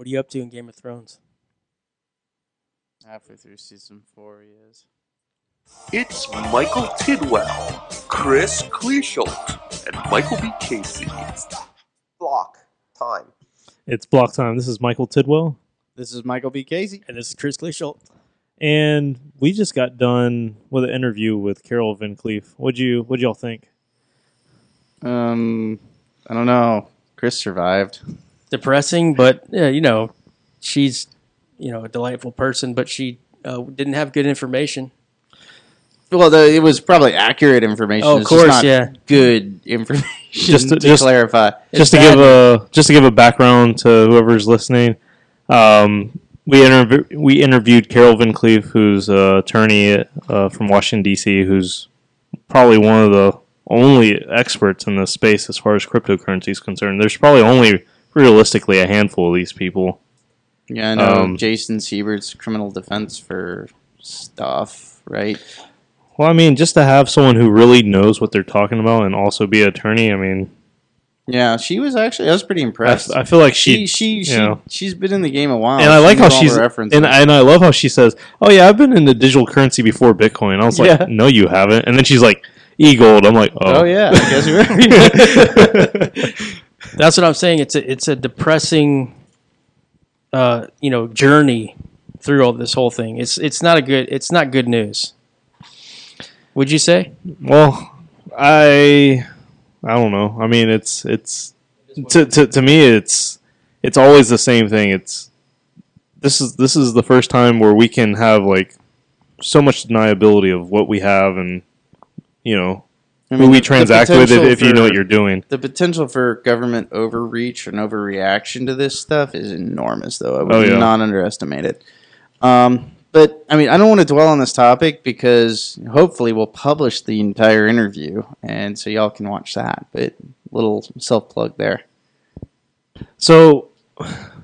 What are you up to in Game of Thrones? Halfway through season four, he is. It's Michael Tidwell, Chris Cleeshult, and Michael B. Casey. Block time. It's block time. This is Michael Tidwell, This is Michael B. Casey. And this is Chris Cleeshult. and we just got done with an interview with Carol Van Cleef. What'd you What'd y'all think? Um, I don't know. Chris survived. Depressing, but yeah, you know, she's you know a delightful person, but she uh, didn't have good information. Well, the, it was probably accurate information. Oh, of It's just course, not yeah. Good information. Just to- to, just- clarify. just to bad. give a just to give a background to whoever's listening, um, we interv- we interviewed Carol Van Cleef, who's an attorney uh, from Washington D.C., who's probably one of the only experts in this space as far as cryptocurrency is concerned. There's probably only realistically a handful of these people. Yeah, I know Um, Jason Siebert's criminal defense for stuff, right? Well, I mean, just to have someone who really knows what they're talking about and also be an attorney, I mean, Yeah, she was actually. I was pretty impressed. I feel like she she, she you she's been in the game a while, and I like how she's the references. and I, and I love how she says, "Oh yeah, I've been in the digital currency before Bitcoin." I was like, Yeah. "No, you haven't." And then she's like, "E-gold." I'm like, "Oh, oh yeah, I guess you're That's what I'm saying. It's a it's a depressing, uh, you know, journey through all this whole thing. It's it's not a good it's not good news. Would you say? Well, I I don't know. I mean, it's it's to, to to me it's it's always the same thing. It's this is this is the first time where we can have like so much deniability of what we have and you know I who we the- the transact with if, if you know what you're doing. The potential for government overreach and overreaction to this stuff is enormous, though. I would Oh, yeah. not underestimate it. Um, but I mean, I don't want to dwell on this topic because hopefully we'll publish the entire interview, and so y'all can watch that. But little self plug there. So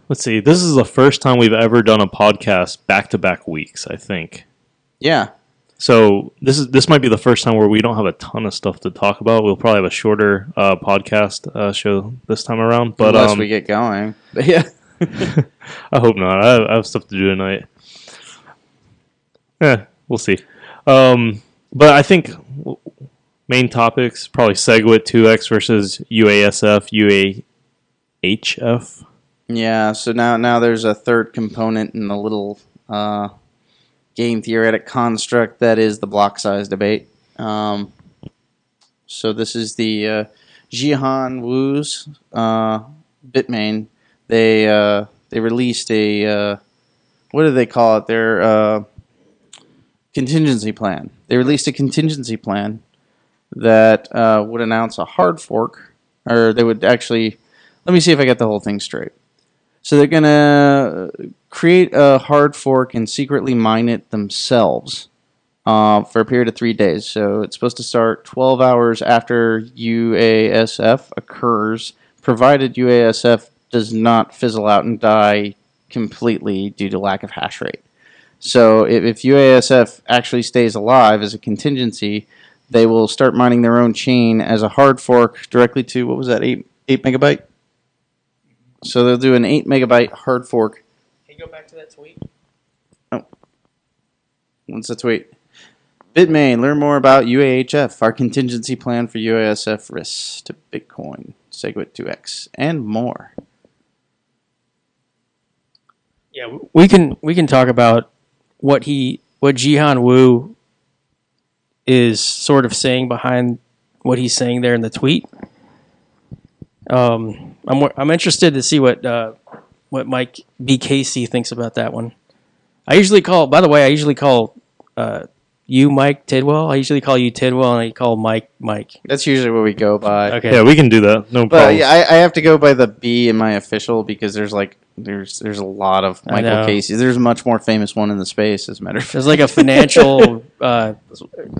let's see. This is the first time we've ever done a podcast back to back weeks. I think. Yeah, So this is this might be the first time where we don't have a ton of stuff to talk about. We'll probably have a shorter uh, podcast uh, show this time around, but unless um, we get going. But yeah, I hope not. I have, I have stuff to do tonight. Yeah, we'll see. Um, but I think main topics probably SegWit 2x versus UASF UAHF. yeah. So now now there's a third component in the little uh, game theoretic construct that is the block size debate. Um, so this is the uh, Jihan Wu's uh, Bitmain. They uh, they released a uh, what do they call it? Their uh, contingency plan. They released a contingency plan that uh, would announce a hard fork, or they would actually. Let me see if I get the whole thing straight. So they're gonna create a hard fork and secretly mine it themselves uh, for a period of three days. So it's supposed to start 12 hours after UASF occurs, provided UASF does not fizzle out and die completely due to lack of hash rate. So if, if UASF actually stays alive as a contingency, they will start mining their own chain as a hard fork directly to what was that eight eight megabyte. So they'll do an eight megabyte hard fork. Can you go back to that tweet? Oh. What's the tweet? Bitmain, learn more about UAHF, our contingency plan for UASF risks to Bitcoin, SegWit 2x, and more. Yeah, we can we can talk about what he what Jihan Wu is sort of saying behind what he's saying there in the tweet. Um, I'm I'm interested to see what uh, what Mike B Casey thinks about that one. I usually call. By the way, I usually call uh, you Mike Tidwell. I usually call you Tidwell, and I call Mike Mike. That's usually what we go by. Okay. Yeah, we can do that. No But problem. yeah, I, I have to go by the B in my official because there's like there's there's a lot of I Michael know. Casey. There's a much more famous one in the space, as a matter of fact. There's like a financial uh,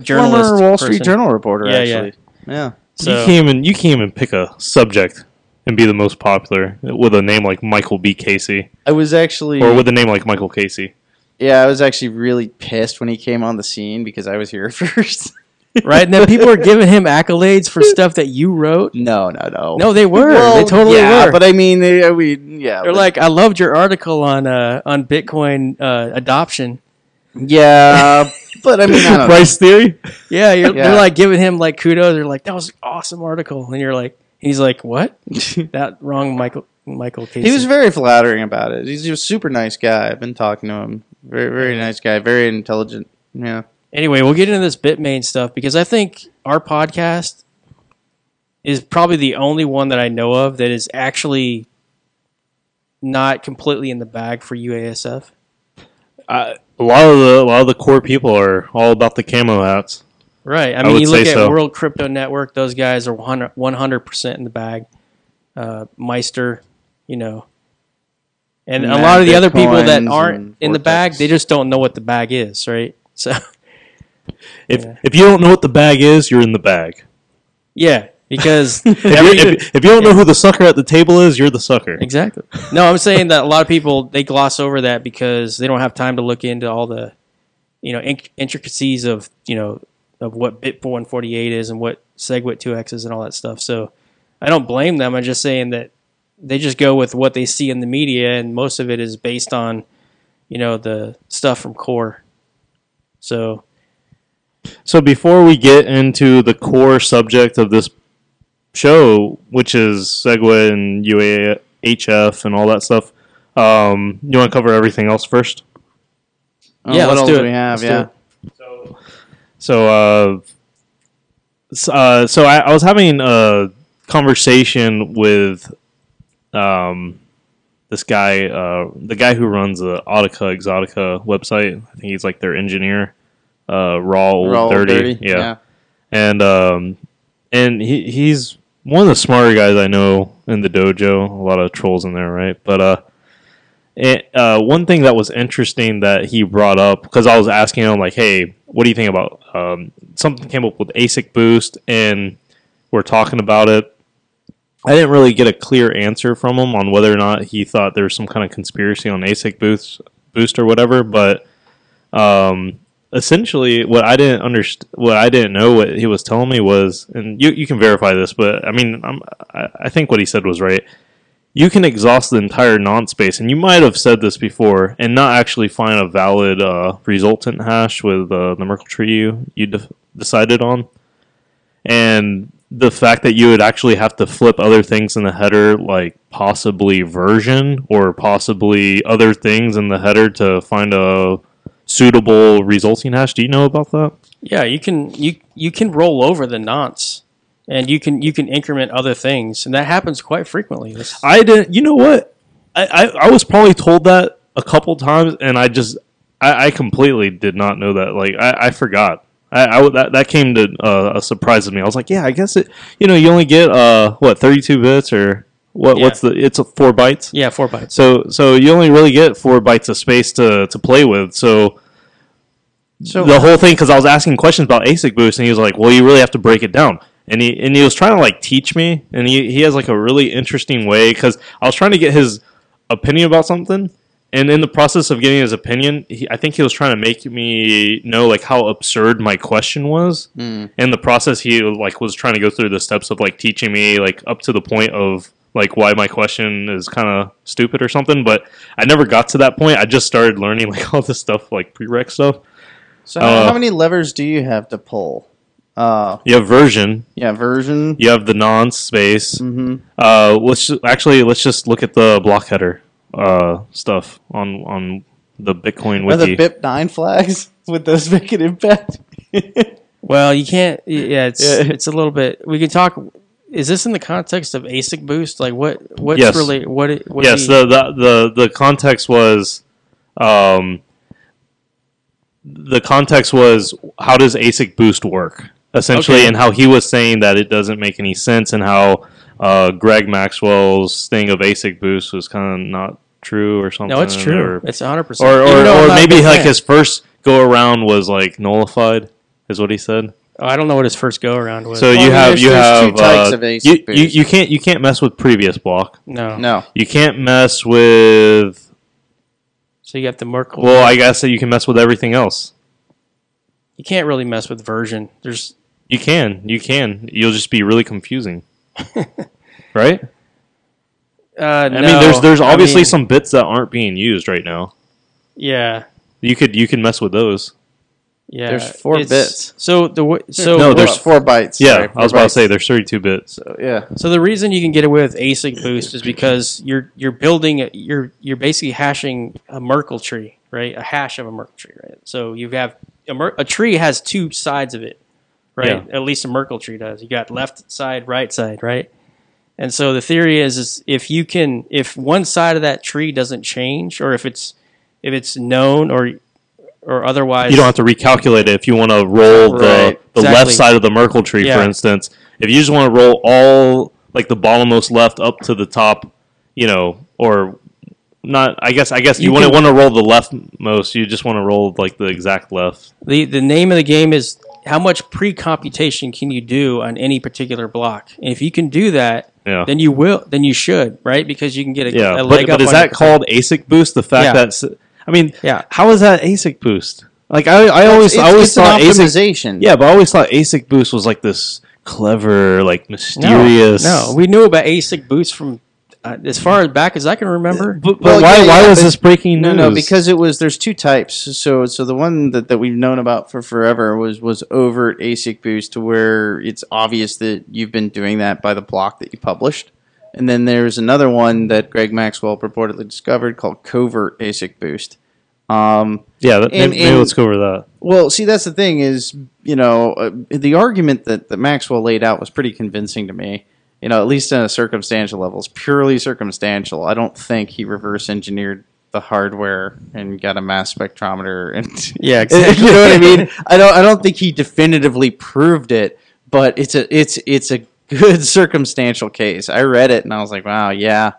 journalist, Former Wall Street person. Journal reporter, Yeah, yeah. actually. Yeah. So, you can't even you can't even pick a subject and be the most popular with a name like Michael B. Casey I was actually or with a name like Michael Casey. Yeah, I was actually really pissed when he came on the scene because I was here first. right? And then people are giving him accolades for stuff that you wrote. No, no, no. No, they were. Well, they totally yeah, were. But I mean, they, we yeah. They're but- like, I loved your article on uh, on Bitcoin uh, adoption. Yeah, but I mean, I don't know. Price theory. Yeah, you're, Yeah. they're like giving him like kudos. They're like, that was an awesome article, and you're like, he's like, what? that wrong, Michael Michael Casey. He was very flattering about it. He's a super nice guy. I've been talking to him. Very, very nice guy. Very intelligent. Yeah. anyway, we'll get into this Bitmain stuff because I think our podcast is probably the only one that I know of that is actually not completely in the bag for UASF. I, a lot of the a lot of the core people are all about the camo hats. Right. I I mean, would you look at so. World Crypto Network; those guys are one hundred percent in the bag. Uh, Meister, you know, and a lot of the other people that aren't and in the bag, they just don't know what the bag is, right? So, If Yeah. if you don't know what the bag is, you're in the bag. yeah, because If, if, if you don't know who the sucker at the table is, you're the sucker. exactly. No, I'm saying that a lot of people they gloss over that because they don't have time to look into all the, you know, inc- intricacies of you know of what BIP 148 is and what SegWit 2x is and all that stuff. So I don't blame them. I'm just saying that they just go with what they see in the media, and most of it is based on, you know, the stuff from Core. So So before we get into the core subject of this show, which is SegWit and UAHF and all that stuff, um, you want to cover everything else first? Oh, Yeah, what let's else do do it. we have? Let's yeah. it. So, uh, s- uh, so I, I was having a conversation with um, this guy, uh, the guy who runs the Autica Exotica website. I think he's like their engineer. Uh, raw old Raw, dirty, yeah. and um, and he he's one of the smarter guys I know in the dojo. A lot of trolls in there, right? But uh, and, uh, one thing that was interesting that he brought up because I was asking him like, "Hey, what do you think about um, something came up with ASIC boost?" and we're talking about it. I didn't really get a clear answer from him on whether or not he thought there was some kind of conspiracy on ASIC boost boost or whatever, but um, essentially what I didn't underst- what I didn't know what he was telling me was, and you you can verify this, but I mean I'm, I, I think what he said was right. You can exhaust the entire nonce space, and you might have said this before, and not actually find a valid uh, resultant hash with uh, the Merkle tree you you de- decided on, and the fact that you would actually have to flip other things in the header, like possibly version or possibly other things in the header to find a suitable resulting hash. Do you know about that? yeah, you can you you can roll over the nonce, and you can you can increment other things, and that happens quite frequently. I didn't. You know what? I, I, I was probably told that a couple times, and I just I, I completely did not know that. Like I, I forgot. I, I that that came to uh, a surprise to me. I was like, yeah, I guess it. You know, you only get uh what thirty two bits or what? Yeah. What's the? It's a four bytes. yeah, four bytes. So so you only really get four bytes of space to to play with. So So the whole thing because I was asking questions about ASIC boost, and he was like, "Well, you really have to break it down." And he and he was trying to like teach me, and he he has like a really interesting way because I was trying to get his opinion about something, and in the process of getting his opinion, he, I think he was trying to make me know like how absurd my question was. Mm. In the process, he like was trying to go through the steps of like teaching me like up to the point of like why my question is kind of stupid or something. But I never got to that point. I just started learning like all this stuff like prereq stuff. So Uh, how many levers do you have to pull? Uh, You have version. yeah, version. You have the nonce space. Mm-hmm. Uh, let's ju- actually let's just look at the block header uh, stuff on on the Bitcoin Are the. BIP nine flags? with those make an impact? Well, you can't. Yeah, it's Yeah. it's a little bit. We can talk. Is this in the context of ASIC boost? Like what? What's Yes. really what? it- what yes, he- the, the the the context was, um, the context was how does ASIC boost work essentially, Okay. and how he was saying that it doesn't make any sense, and how uh, Greg Maxwell's thing of ASIC boost was kind of not true or something. no, it's true. or- it's hundred percent. or or, or maybe like his first go around was like nullified is what he said Oh, I don't know what his first go around was. so Well, you have there's- you there's have two types uh, of ASIC you, you, you can't you can't mess with previous block no, No. you can't mess with So you have the Merkle. well i guess that you can mess with everything else you can't really mess with version. There's You can, you can. You'll just be really confusing, right? Uh, I no, mean, there's there's I obviously mean, some bits that aren't being used right now. Yeah, You could you can mess with those. yeah. There's four it's- bits. So the w- so No, what- there's- four bytes. Yeah, sorry, I was four about to say there's 32 bits. So, yeah. So the reason you can get away with ASIC boost is because you're you're building a- you're you're basically hashing a Merkle tree, right? A hash of a Merkle tree, right? So you have a, Mer- a tree has two sides of it, right? At least a Merkle tree does. You got left side, right side, right? And so the theory is is if you can if one side of that tree doesn't change or if it's if it's known or or otherwise You don't have to recalculate it if you want to roll the, Right, the exactly. left side of the Merkle tree, for instance. If you just want to roll all like the bottommost left up to the top, you know, or not. I guess I guess you, You wouldn't want to roll the leftmost. You just want to roll like the exact left. The the name of the game is how much pre-computation can you do on any particular block? And if you can do that, Yeah. then you will. Then you should, right? Because you can get a, yeah, a but, leg but up is on that your- called ASIC boost? The fact Yeah. that I mean, Yeah. how is that ASIC boost? Like I, I always, it's, I always it's thought an ASIC, optimization. yeah, but I always thought ASIC boost was like this clever, like mysterious. No, we knew about ASIC boost from uh, as far as back as I can remember. But, but Well, why, yeah, why yeah, was but- this breaking No, news? no, no, because it was there's two types. So so the one that, that we've known about for forever was was overt ASIC boost to where it's obvious that you've been doing that by the block that you published. And then there's another one that Greg Maxwell purportedly discovered called covert ASIC boost. Um, yeah, that, and- maybe, maybe and- let's go over that. well, see, that's the thing is, you know, uh, the argument that, that Maxwell laid out was pretty convincing to me. You know, at least in a circumstantial level, it's purely circumstantial. I don't think he reverse engineered the hardware and got a mass spectrometer and Yeah, you know what I mean. I don't. I don't think he definitively proved it, but it's a it's it's a good circumstantial case. I read it and I was like, wow, yeah,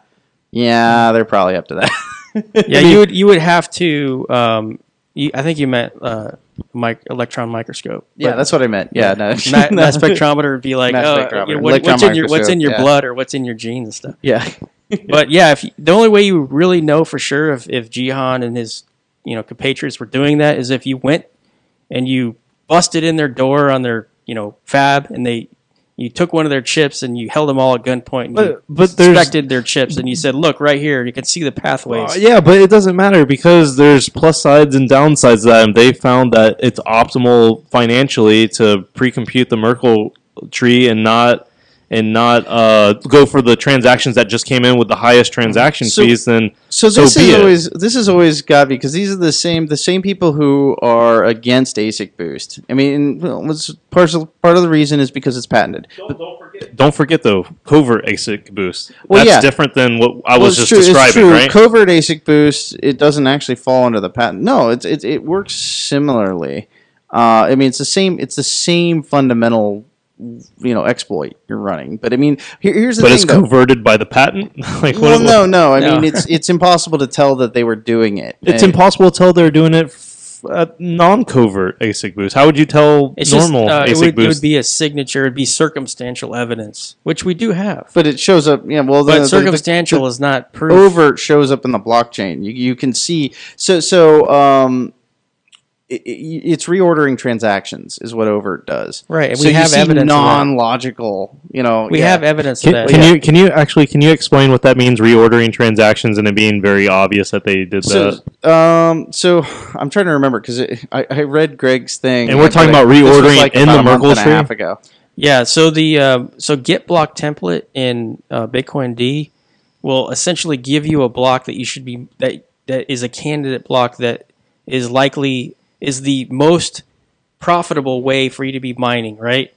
yeah, they're probably up to that. yeah, you would you would have to. Um, you, I think you meant uh, mic, electron microscope. yeah, that's what I meant. Yeah, no, Mass, mass spectrometer would be like, Mass oh, spectrometer. you know, what- Electron what's in your what's in microscope, your yeah. blood or what's in your genes and stuff. yeah. but yeah, if you, the only way you really know for sure if if Jihan and his you know compatriots were doing that is if you went and you busted in their door on their you know fab and they you took one of their chips and you held them all at gunpoint and you But but inspected their chips and you said, look right here, you can see the pathways. Uh, yeah, but it doesn't matter because there's plus sides and downsides to that, and they found that it's optimal financially to pre-compute the Merkle tree and not and not uh, go for the transactions that just came in with the highest transaction So- fees. Then So So this be is it. always this is always got because these are the same the same people who are against ASIC boost. I mean, well, what's part of part of the reason is because it's patented. don't forget though, covert ASIC boost. Well, That's yeah. different than what I Well, was it's just true, it's describing, true. right? Covert ASIC boost it doesn't actually fall under the patent. No, it's it, it works similarly. Uh, I mean, it's the same. It's the same fundamental, you know, exploit you're running. But I mean, here, here's the but thing. But it's though. coverted by the patent. like Well, what- no, no. I No. mean, it's it's impossible to tell that they were doing it. It's And- impossible to tell they're doing it f- non-covert ASIC boost. How would you tell It's normal just, uh, ASIC it, would, it would be a signature, it'd be circumstantial evidence, which we do have. But it shows up. Yeah, well, the, But the- the- circumstantial is not proof. overt shows up in the blockchain. You, you can see so so um, it, it- it's reordering transactions is what overt does. Right, and so we you have see evidence non-logical. You know, We yeah. have evidence Can, of that. can yeah. you can you actually can you explain what that means? Reordering transactions and it being very obvious that they did that. So, um, so I'm trying to remember because I, I read Greg's thing, And we're talking about reordering like in about the Merkle and a tree? half ago. Yeah, so the um, so get block template in uh, bitcoind will essentially give you a block that you should be that that is a candidate block that is likely is the most profitable way for you to be mining, right?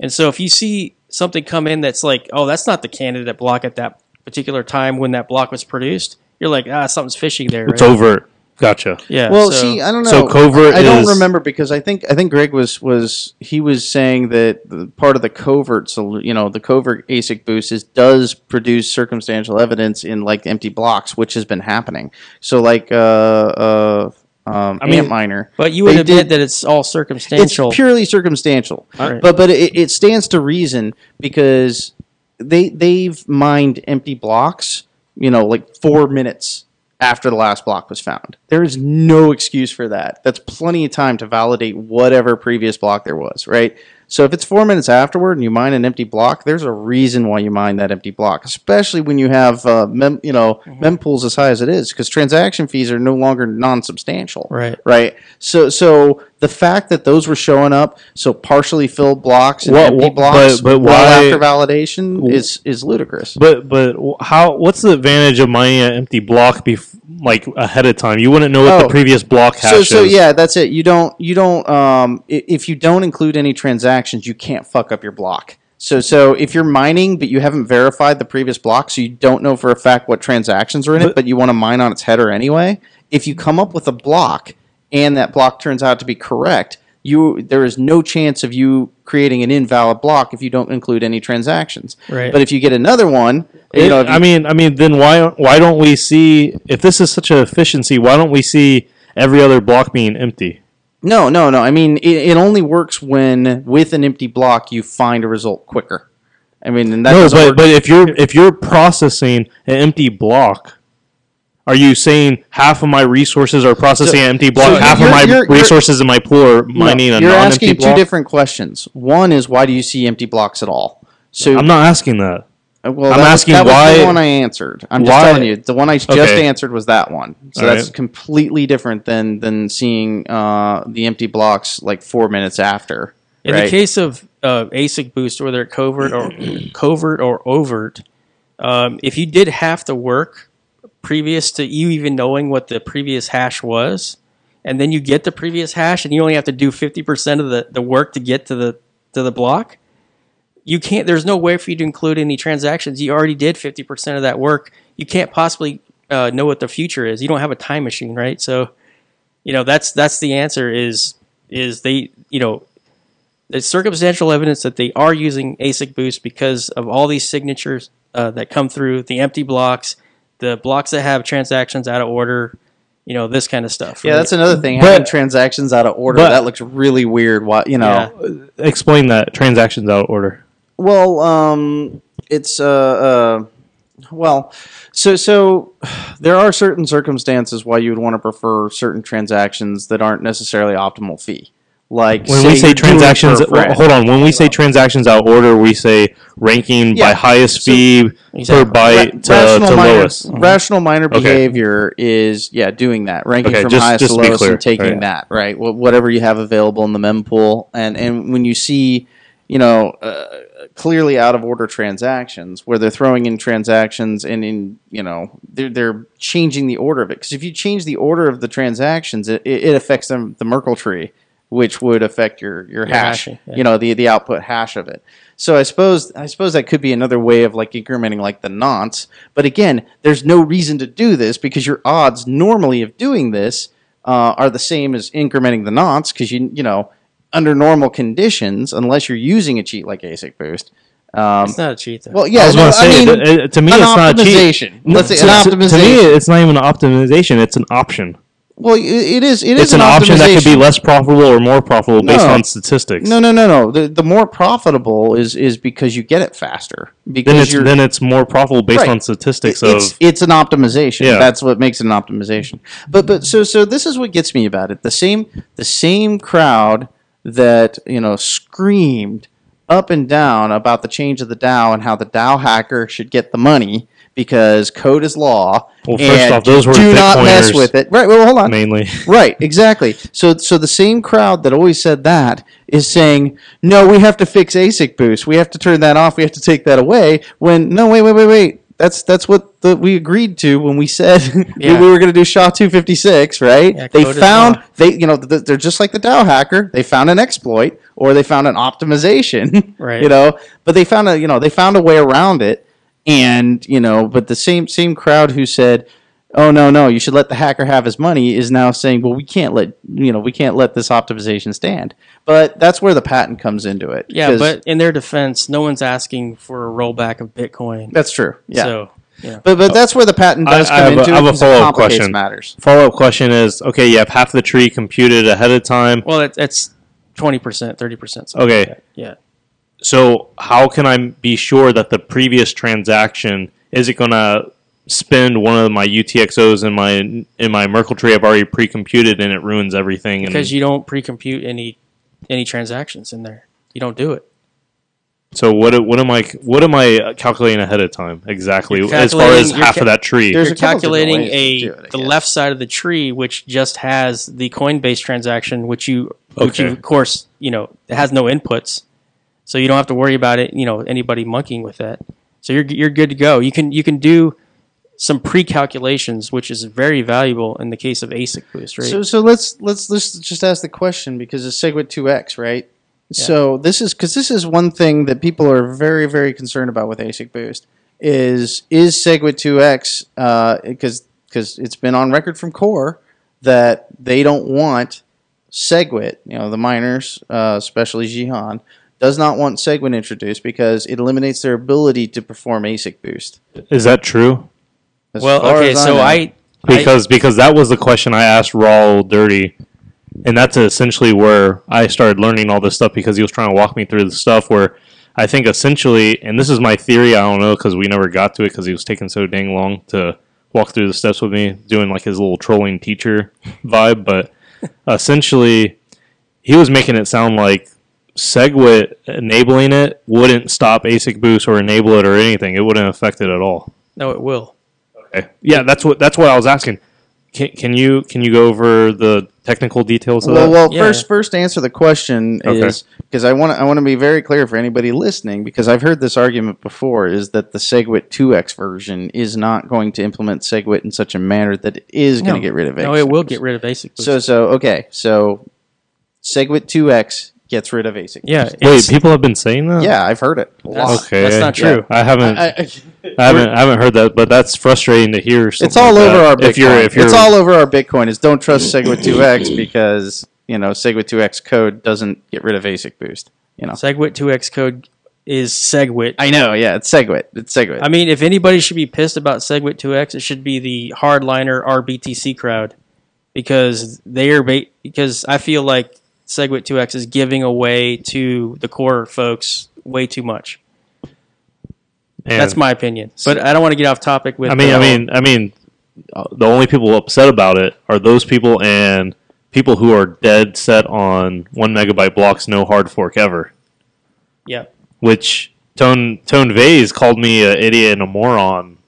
And so if you see something come in that's like, oh, that's not the candidate block at that particular time when that block was produced, you're like, ah, something's fishy there. It's right? overt. Gotcha. Yeah. Well, so- see, I don't know. So covert I don't is- remember because I think I think Greg was was he was saying that part of the covert, so you know, the covert ASIC boost is does produce circumstantial evidence in like empty blocks, which has been happening. So like uh uh um, I mean- Antminer, but you would they admit did- that it's all circumstantial. it's purely circumstantial, Right. but but it, it stands to reason because they they've mined empty blocks, you know, like four minutes after the last block was found. There is no excuse for that. That's plenty of time to validate whatever previous block there was, right? So if it's four minutes afterward and you mine an empty block, there's a reason why you mine that empty block, especially when you have uh, mem, you know Mm-hmm. mempools as high as it is, because transaction fees are no longer non-substantial Right. right? So so the fact that those were showing up, so partially filled blocks and What- empty blocks, but- but well why- after validation is is ludicrous. But but how? What's the advantage of mining an empty block bef- like ahead of time? You wouldn't know what Oh. the previous block hash So so is. yeah, that's it. You don't you don't um if you don't include any transactions, you can't fuck up your block. So so if you're mining but you haven't verified the previous block, so you don't know for a fact what transactions are in it, But- you want to mine on its header anyway, if you come up with a block and that block turns out to be correct, you there is no chance of you creating an invalid block if you don't include any transactions. Right. But if you get another one, you know, I mean, I mean, then why why don't we see if this is such an efficiency? Why don't we see every other block being empty? No, no, no. I mean, it, it only works when with an empty block you find a result quicker. I mean, no, but work. but if you're if you're processing an empty block, are you saying half of my resources are processing So- an empty block, so half you're- of my you're- you're- resources in my pool are No, mining a you're asking two different questions. One is why do you see empty blocks at all? So I'm not asking that. Uh, well, I'm that was- asking that was why- the one I answered. I'm just why- telling you, the one I just Okay. answered was that one. So All that's right. completely different than than seeing uh, the empty blocks like four minutes after. In right? the case of uh, ASIC boost, whether covert or covert or overt, um, if you did half the work previous to you even knowing what the previous hash was, and then you get the previous hash, and you only have to do fifty percent of the, the work to get to the to the block, you can't. There's no way for you to include any transactions. You already did fifty percent of that work. You can't possibly uh, know what the future is. You don't have a time machine, right? So, you know that's that's the answer. Is is they you know there's circumstantial evidence that they are using ASIC boost because of all these signatures uh, that come through the empty blocks, the blocks that have transactions out of order, you know, this kind of stuff. Yeah, right? that's another thing. But- Having transactions out of order but- that looks really weird. Why you know? Yeah. Explain that transactions out of order. Well, um, it's uh, uh, well, so so there are certain circumstances why you would want to prefer certain transactions that aren't necessarily optimal fee. Like When we say doing it transactions, friend. hold on. When we say transactions out order, we say ranking by highest So- fee per byte Ra- to, rational to miner, lowest. rational miner Okay. behavior is yeah doing that ranking Okay, from just- highest just to lowest and taking Right. that right whatever you have available in the mempool and and when you see you know uh, clearly out of order transactions where they're throwing in transactions and in you know they're they're changing the order of it because if you change the order of the transactions it, it affects them the Merkle tree which would affect your your Your hash yeah. you know the the output hash of it so I suppose I suppose that could be another way of like incrementing like the nonce. But again, there's no reason to do this because your odds normally of doing this uh, are the same as incrementing the nonce because you you know under normal conditions, unless you're using a cheat like ASIC boost. Um, It's not a cheat though. well, yeah, I was no, going to say, mean, uh, to me, it's not a cheat. optimization. Let's say To- an to- To me, it's not even an optimization. It's an option. well, it it is. It is It's an, option that could be less profitable or more profitable based No. on statistics. No, no, no, no. The the more profitable is is because you get it faster. Because Then it's you're, then it's more profitable based Right. on statistics it's of it's an optimization. Yeah. That's what makes it an optimization. But but so so this is what gets me about it. The same the same crowd that you know screamed up and down about the change of the DAO and how the DAO hacker should get the money because code is law. Well, first and off, those were do not mess with it. Right. Well, hold on. mainly. Right, exactly. So, so the same crowd that always said that is saying, "No, we have to fix ASIC boost. We have to turn that off. We have to take that away." When no, wait, wait, wait, wait. That's that's what the, we agreed to when we said Yeah. we were going to do SHA two fifty six. Right? Yeah, they found law. they you know th- they're just like the DAO hacker. They found an exploit or they found an optimization. Right. You know, but they found a you know they found a way around it. And you know, but the same same crowd who said, "Oh no, no, you should let the hacker have his money," is now saying, "Well, we can't let you know we can't let this optimization stand." But that's where the patent comes into it. yeah but in their defense, no one's asking for a rollback of Bitcoin. that's true. Yeah, So, yeah. but but that's where the patent does I come have into I have it a 'cause it follow-up question. matters. Follow up question is okay. You have half the tree computed ahead of time. Well, it, it's twenty percent, thirty percent. Okay. Yeah. So how can I be sure that the previous transaction is it going to spend one of my UTXOs in my in my Merkle tree I've already pre-computed and it ruins everything? And Because you don't pre-compute any any transactions in there. you don't do it. So what what am I what am I calculating ahead of time exactly as far as half ca- of that tree? There's You're a calculating a it, the left side of the tree, which just has the Coinbase transaction, which you, which you of course, you know, it has no inputs, so you don't have to worry about it. You know, anybody monkeying with that. So you're you're good to go. You can you can do some pre-calculations, which is very valuable in the case of ASIC boost, right? So so let's let's let's just ask the question because it's Segwit 2x, right? So this is because this is one thing that people are very very concerned about with ASIC Boost is is Segwit 2x because because it's been on record from Core that they don't want Segwit, you know, the miners, uh, especially Jihan, does not want Segwit introduced because it eliminates their ability to perform ASIC Boost. Is that true? As well, okay, so know. I, I Because because that was the question I asked Raul Dirty, and that's essentially where I started learning all this stuff because he was trying to walk me through the stuff where I think essentially, and this is my theory. I don't know because we never got to it because he was taking so dang long to walk through the steps with me, doing like his little trolling teacher vibe. But essentially, he was making it sound like SegWit enabling it wouldn't stop ASIC boost or enable it or anything. It wouldn't affect it at all. no, it will. Okay. Yeah, that's what that's what I was asking. Can, can you can you go over the technical details of Well, that? well, Yeah. first, first answer the question Okay. is because I want to I want to be very clear for anybody listening because I've heard this argument before is that the SegWit 2x version is not going to implement SegWit in such a manner that it is going to get rid of it. No, it will get rid of ASIC. So so okay, so SegWit 2x gets rid of ASIC. yeah. Wait, it's- people have been saying that? yeah, I've heard it. A lot. Okay. that's not Yeah. true. I haven't I, I- I- haven't I haven't heard that, but that's frustrating to hear. it's all like over that. r/Bitcoin. If you're if you're it's all over r/Bitcoin. Is don't trust SegWit 2x because you know SegWit 2x code doesn't get rid of ASIC boost. You know. SegWit 2x code is SegWit. I know, yeah, it's SegWit. It's SegWit. I mean, if anybody should be pissed about SegWit 2x, it should be the hardliner RBTC crowd because they are ba- because I feel like SegWit 2x is giving away to the core folks way too much. man, That's my opinion. But I don't want to get off topic with. I mean I mean I mean uh, the only people upset about it are those people and people who are dead set on one megabyte blocks, no hard fork ever. yeah. which Tone Tone Vays called me an idiot and a moron.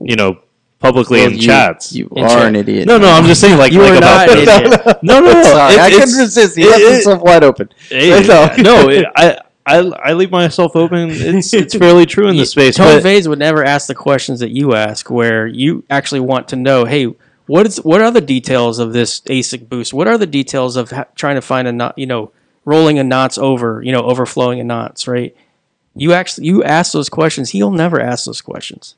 You know, publicly Well, in you- chats. You In are chat. an idiot. no, no, I'm just saying like You like are about not an idiot. no, no, no. Sorry, it- I it's- couldn't resist. He left it- himself wide open. Hey, No. no, it- I, I I leave myself open. It's it's fairly true in this space. Tone But Vays would never ask the questions that you ask, where you actually want to know, hey, what is what are the details of this ASIC boost? What are the details of ha- trying to find a knot, you know, rolling a nonce over, you know, overflowing a nonce, right? You actually you ask those questions. He'll never ask those questions.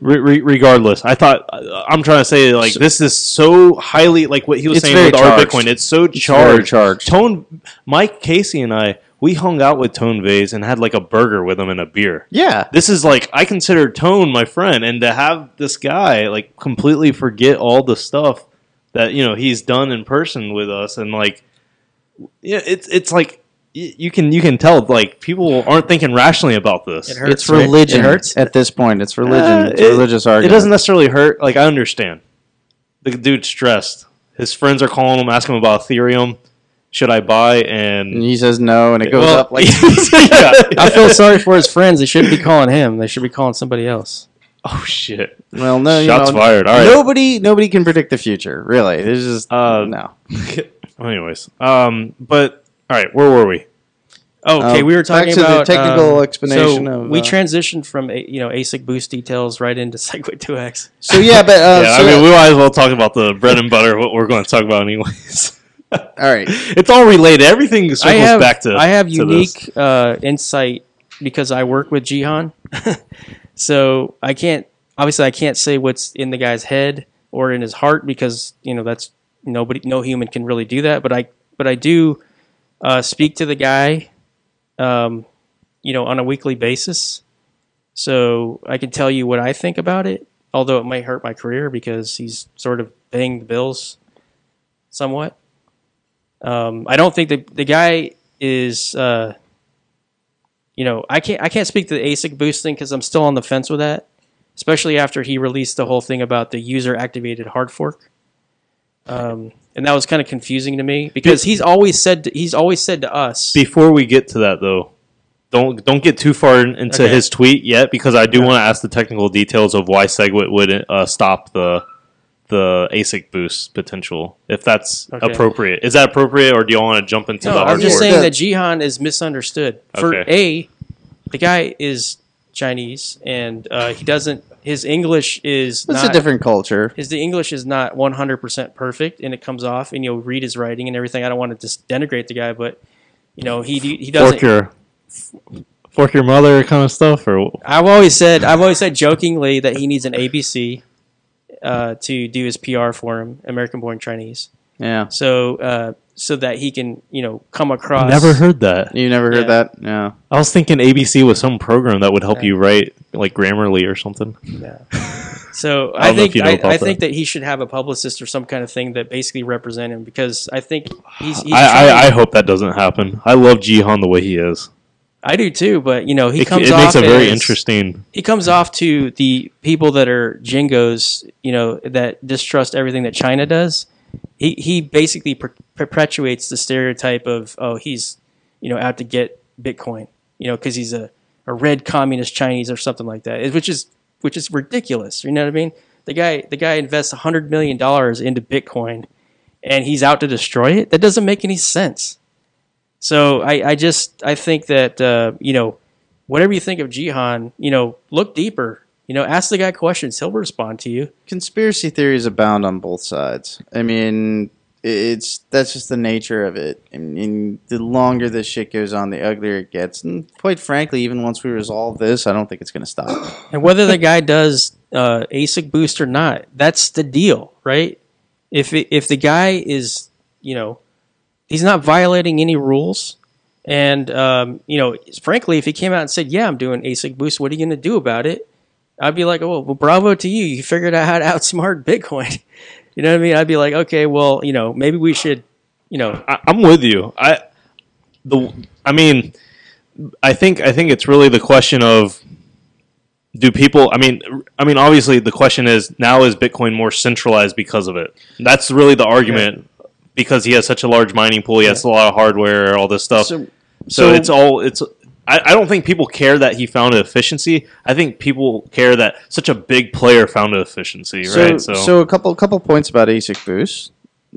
Re- re- regardless, I thought I'm trying to say like this is so highly like what he was saying with our. Bitcoin. It's so charged. charged. Tone Mike Casey and I we hung out with Tone Vays and had like a burger with him and a beer. Yeah. this is like I consider Tone my friend, and to have this guy like completely forget all the stuff that you know he's done in person with us, and like yeah, it's it's like you can you can tell like people aren't thinking rationally about this. It hurts. It's right? religion. It hurts. At this point, it's religion. Uh, it's a it- religious It doesn't necessarily hurt. Like I understand, the dude's stressed. His friends are calling him, asking him about Ethereum. Should I buy? And And he says no, and it goes Well, up like. Yeah. I feel sorry for his friends. They shouldn't be calling him. They should be calling somebody else. oh shit! well, no, you Shots know, fired. All right. Nobody, nobody can predict the future. Really, it's just Uh, no. Anyways, um, but all right, where were we? Oh, okay. Um, we were back talking to the about technical um, explanation So of, we uh, transitioned from a- you know ASIC boost details right into SegWit 2x. So yeah, but uh, yeah, so, I mean, we might as well talk about the bread and butter. What we're going to talk about, anyways. all right. it's all related. Everything circles I have back to. I have to this. unique uh, insight because I work with Jihan, so I can't obviously I can't say what's in the guy's head or in his heart because you know that's nobody no human can really do that. But I but I do uh, speak to the guy, um, you know, on a weekly basis, so I can tell you what I think about it. Although it might hurt my career because he's sort of paying the bills somewhat. Um, I don't think the the guy is. Uh, you know, I can't I can't speak to the ASIC boosting because I'm still on the fence with that, especially after he released the whole thing about the user activated hard fork. um, and that was kind of confusing to me because he's always said to, he's always said to us. Before we get to that, though, don't don't get too far in- into Okay. his tweet yet, because I do want to ask the technical details of why Segwit would uh, stop the the ASIC boost potential. If that's Okay. appropriate, is that appropriate, or do y'all want to jump into No, the I'm hard just saying that Jihan is misunderstood. For Okay. a, the guy is Chinese, and uh, he doesn't. His English is It's not. a different culture. his the English is not 100% perfect, and it comes off, and you'll read his writing and everything. I don't want to just denigrate the guy, but you know he he doesn't. fork your fork your mother kind of stuff, or I've always said I've always said jokingly that he needs an ABC uh, to do his PR for him, American Born Chinese. Yeah. So uh, so that he can you know come across. never heard that. You never heard Yeah. that? No. I was thinking ABC was some program that would help Yeah. you write like Grammarly or something. Yeah. So I I, don't know if think you know I, I think that he should have a publicist or some kind of thing that basically represent him because I think he's. he's I, I, I hope that doesn't happen. I love Jihan the way he is. I do too, but you know he It, comes it off makes a very as- interesting. he comes off to the people that are jingos, you know, that distrust everything that China does. He he basically per- perpetuates the stereotype of oh he's you know out to get Bitcoin, you know, because he's a, a red communist Chinese or something like that, which is which is ridiculous. You know what I mean? The guy the guy invests hundred million dollars into Bitcoin, and he's out to destroy it. That doesn't make any sense. So I, I just I think that uh, you know whatever you think of Jihan, you know, look deeper. You know, ask the guy questions. He'll respond to you. Conspiracy theories abound on both sides. I mean, it's that's just the nature of it. I mean, the longer this shit goes on, the uglier it gets. And quite frankly, even once we resolve this, I don't think it's going to stop. And whether the guy does uh, ASIC boost or not, that's the deal, right? If it, if the guy is, you know, he's not violating any rules, and um, you know, frankly, if he came out and said, "Yeah, I'm doing ASIC boost," what are you going to do about it? I'd be like, "Oh, well, bravo to you! You figured out how to outsmart Bitcoin." you know what I mean? I'd be like, "Okay, well, you know, maybe we should, you know, I, I'm with you. I the I mean, I think I think it's really the question of do people I mean I mean obviously the question is now is Bitcoin more centralized because of it? That's really the argument because he has such a large mining pool, he has a lot of hardware, all this stuff. So, So, it's all it's I, I don't think people care that he found an efficiency. I think people care that such a big player found an efficiency, so, right? so, a couple couple points about ASIC Boost.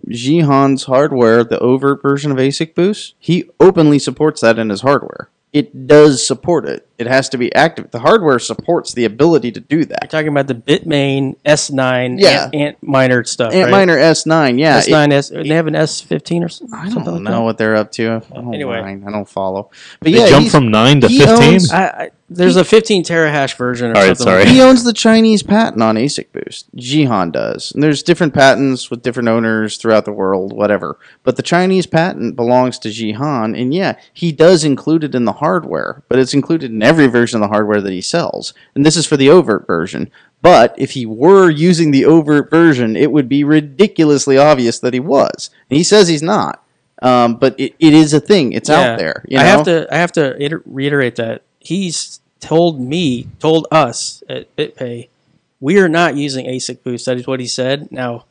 Jihan's hardware, the overt version of ASIC Boost, he openly supports that in his hardware. It does support it. It has to be active. The hardware supports the ability to do that. you're talking about the Bitmain S9 Yeah. Ant, Ant miner stuff, right? Antminer S9, yeah. it- S9 S. They have an S15 or something. I don't like know what they're up to. I Anyway. mind. I don't follow. But they yeah, jumped he's- from nine to fifteen. owns- that. I, I, there's a 15 terahash version or All right, something. sorry. Like he owns the Chinese patent on ASIC Boost. Jihan does. And there's different patents with different owners throughout the world, whatever. But the Chinese patent belongs to Jihan, and yeah, he does include it in the hardware, but it's included in every version of the hardware that he sells. And this is for the overt version. But if he were using the overt version, it would be ridiculously obvious that he was. And he says he's not. Um, but it, it is a thing. It's Yeah. out there. You I have to I have to iter- reiterate that he's told me, told us at BitPay, we are not using ASIC Boost. That is what he said. Now,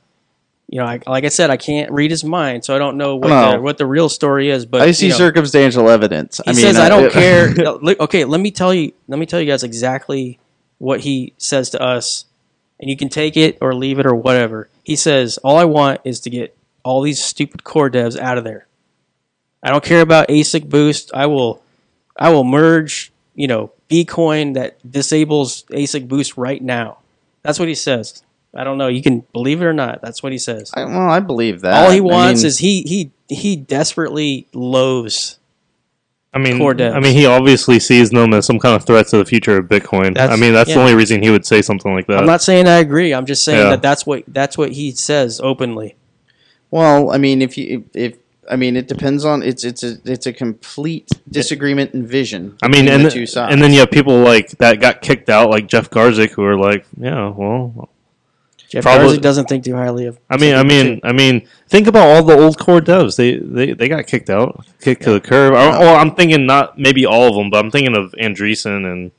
you know, I, like I said, I can't read his mind, so I don't know what No. the, what the real story is. But I see you know, circumstantial evidence. He I mean, says, "I don't uh, care." Okay, let me tell you. Let me tell you guys exactly what he says to us, and you can take it or leave it or whatever. He says, "All I want is to get all these stupid core devs out of there. I don't care about ASIC boost. I will, I will merge. You know, Bitcoin that disables ASIC boost right now. That's what he says. I don't know. You can believe it or not. That's what he says. I, well, I believe that. All he I wants mean- is he he he desperately loathes I mean, core devs. I mean, he obviously sees them as some kind of threat to the future of Bitcoin. That's- I mean, that's yeah. the only reason he would say something like that. I'm not saying I agree. I'm just saying Yeah. that that's what that's what he says openly. Well, I mean, if you if, if I mean, it depends on it's it's a it's a complete disagreement in vision. I mean, between and the two sides. and then you have people like that got kicked out, like Jeff Garzik, who are like, yeah, well, Jeff Probably- doesn't think too highly of. I mean, I mean, I mean, think about all the old core devs. They they, they got kicked out, kicked to the curb. I, well, I'm thinking not maybe all of them, but I'm thinking of Andresen and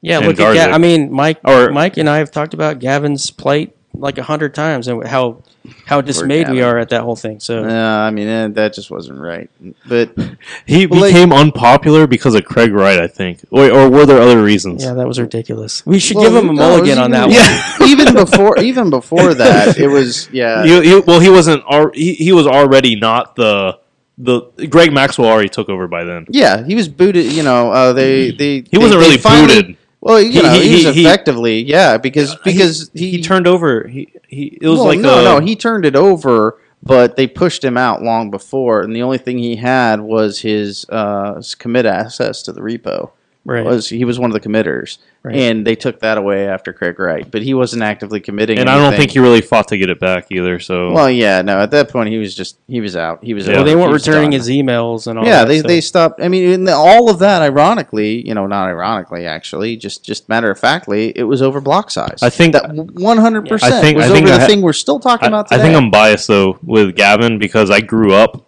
yeah. and Look at Ga- I mean, Mike. Or- Mike and I have talked about Gavin's plight like a hundred times and how how dismayed we are at that whole thing. So Uh, I mean, eh, that just wasn't right. But He Well, like- became unpopular because of Craig Wright, I think, or, or were there other reasons? yeah, that was ridiculous. We should Well, give him a no, mulligan on even- that one. Yeah. even before, even before that, it was yeah. He, he- well, he wasn't. He, he was already not the the Greg Maxwell already took over by then. Yeah, he was booted. You know, uh, they they He wasn't really they finally- booted. Well, you He- know, he- he, was he- he- effectively yeah because because he, He turned over. He he. It was well, like no a, no he turned it over, but they pushed him out long before, and the only thing he had was his uh, his commit access to the repo. Right. Was he was one of the committers, Right. and they took that away after Craig Wright, but he wasn't actively committing. and I don't think he really fought to get it back either. So Well, yeah, no. At that point, he was just he was out. He was. Yeah. well, they weren't returning done. his emails and all. yeah, that they, stuff. they stopped. I mean, in the, all of that, ironically, you know, not ironically, actually, just just matter of factly, it was over block size. I think that one hundred percent. I percent think- was I think over I the ha- thing we're still talking I, about I think I'm biased though with Gavin because I grew up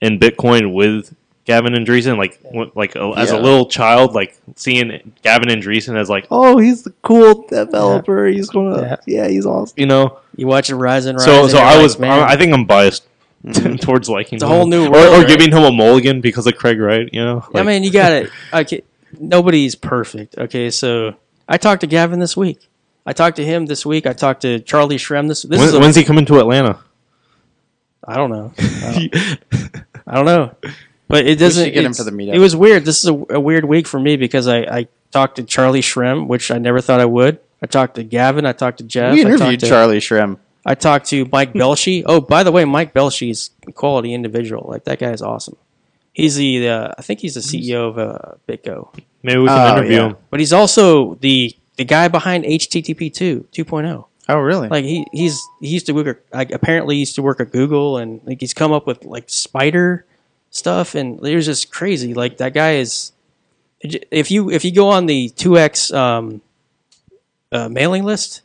in Bitcoin with Gavin Andresen. Like like a, as a little child, like seeing Gavin Andresen as like, oh, he's the cool developer. He's gonna, Yeah. yeah. he's awesome. You know. you watch it rise and rise. So and so I like, was. man, I, I think I'm biased mm-hmm. towards liking. It's a whole new or, world, or right? giving him a mulligan because of Craig Wright. You know. I mean, you got it. Okay, nobody's perfect. Okay, so I talked to Gavin this week. I talked to him this week. I talked to Charlie Shrem this. This when, is a, when's he coming to Atlanta? I don't know. I don't, I don't know. But it doesn't. should get him it's- for the meetup. It was weird. This is a, a weird week for me because I, I talked to Charlie Shrem, which I never thought I would. I talked to Gavin. I talked to Jeff. we I talked interviewed to, Charlie Shrem. I talked to Mike Belshe. Oh, by the way, Mike Belshe is a quality individual. Like that guy is awesome. He's the uh, I think he's the CEO of uh, BitGo, Maybe we can Oh, interview yeah. him. but he's also the the guy behind HTTP 2 2.0. Oh, really? Like he he's he used to work at, like apparently he used to work at Google and like he's come up with like spider stuff and it was just crazy. Like that guy is if you if you go on the 2x um, uh, mailing list,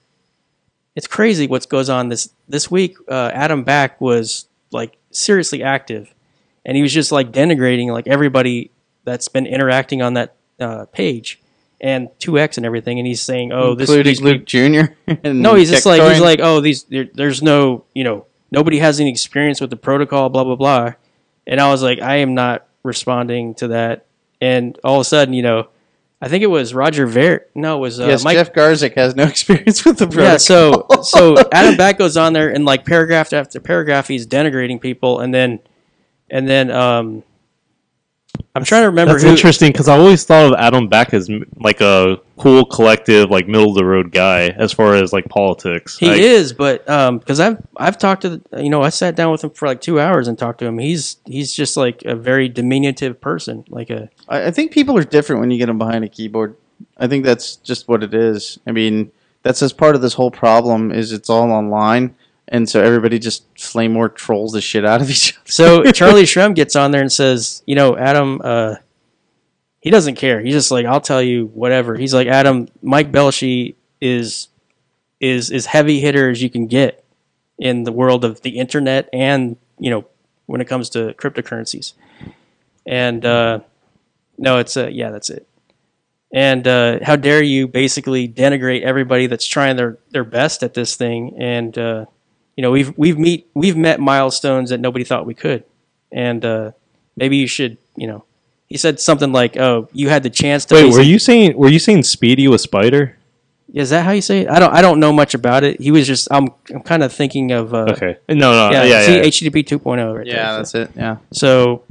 it's crazy what goes on this this week. Uh, Adam Back was like seriously active, and he was just like denigrating like everybody that's been interacting on that uh, page and 2x and everything, and he's saying, "Oh, this these Luke Jr. no, he's just like he's like, oh, these there, there's no, you know, nobody has any experience with the protocol, blah blah blah. And I was like, I am not responding to that. And all of a sudden, you know, I think it was Roger Ver. No, it was uh, yes, Mike. Jeff Garzik has no experience with the protocol. yeah, so so Adam Back goes on there and like paragraph after paragraph, he's denigrating people, and then and then um, I'm trying to remember That's who. interesting because I always thought of Adam Back as like a cool, collective, like middle of the road guy as far as like politics. He Like, is, but um, because I've I've talked to the, you know I sat down with him for like two hours and talked to him. He's he's just like a very diminutive person, like a I, I think people are different when you get them behind a keyboard. I think that's just what it is. I mean, that's as part of this whole problem is it's all online, and so everybody just flame war trolls the shit out of each other. So Charlie Shrem gets on there and says, you know, Adam, uh, he doesn't care. He's just like, I'll tell you whatever. He's like, Adam, Mike Belshe is is as heavy hitter as you can get in the world of the internet and you know when it comes to cryptocurrencies. And uh, no, it's uh, yeah, that's it. And uh, how dare you basically denigrate everybody that's trying their, their best at this thing? And uh, you know we've we've meet we've met milestones that nobody thought we could, and uh, maybe you should you know. He said something like, "Oh, you had the chance to." Wait, basi- were you saying were you saying Speedy was Spider? Is that how you say it? I don't. I don't know much about it. He was just. I'm. I'm kind of thinking of. Uh, Okay, no, no, Yeah. yeah, yeah. see, yeah. HTTP 2.0 right there. Yeah, So- that's it. Yeah. So,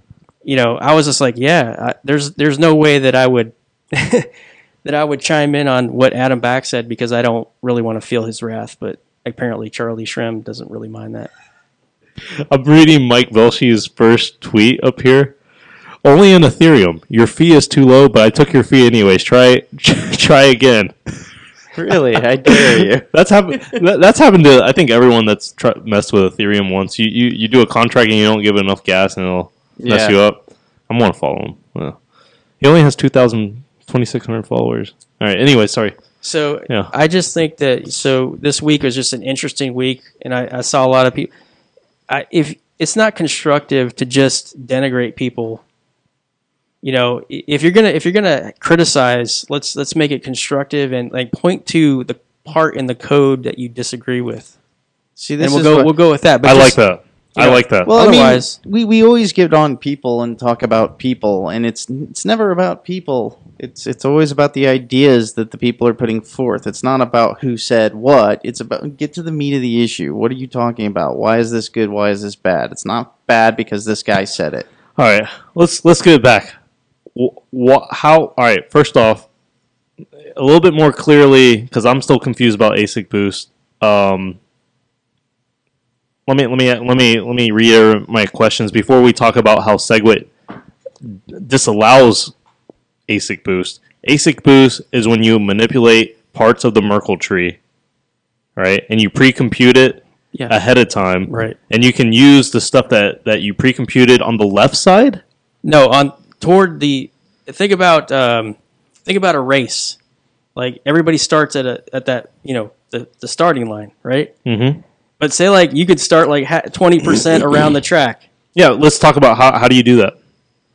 you know, I was just like, yeah, I, there's there's no way that I would that I would chime in on what Adam Back said because I don't really want to feel his wrath, but apparently Charlie Shrem doesn't really mind that. I'm reading Mike Belshe's first tweet up here. Only in Ethereum. Your fee is too low, but I took your fee anyways. Try try again. Really, I dare you. That's happened. that's happened to I think everyone that's tr- messed with Ethereum once. You, you you do a contract and you don't give it enough gas and it'll mess Yeah. you up. I'm gonna follow him. Well, he only has 2,000 2,600 followers. All right. Anyway, sorry. So Yeah. I just think that so this week was just an interesting week, and I, I saw a lot of people. I, if it's not constructive to just denigrate people, you know, if you're gonna if you're gonna criticize, let's let's make it constructive and like point to the part in the code that you disagree with, See, this and we'll is go what- we'll go with that. But I just- like that. I like that. Well, Otherwise- I mean, we, we always get on people and talk about people, and it's it's never about people. It's it's always about the ideas that the people are putting forth. It's not about who said what. It's about get to the meat of the issue. What are you talking about? Why is this good? Why is this bad? It's not bad because this guy said it. All right, let's let's get it back. What? How? All right. First off, a little bit more clearly because I'm still confused about ASIC boost. Um, let me let me let me let me reiterate my questions before we talk about how SegWit disallows ASIC boost. ASIC boost is when you manipulate parts of the Merkle tree, right? And you pre-compute it Yeah. ahead of time, Right. And you can use the stuff that that you pre-computed on the left side. No, on toward the think about um, think about a race. Like everybody starts at a at that you know the the starting line, right? Mm-hmm. But say like you could start like twenty percent around the track. Yeah, let's talk about how, how do you do that?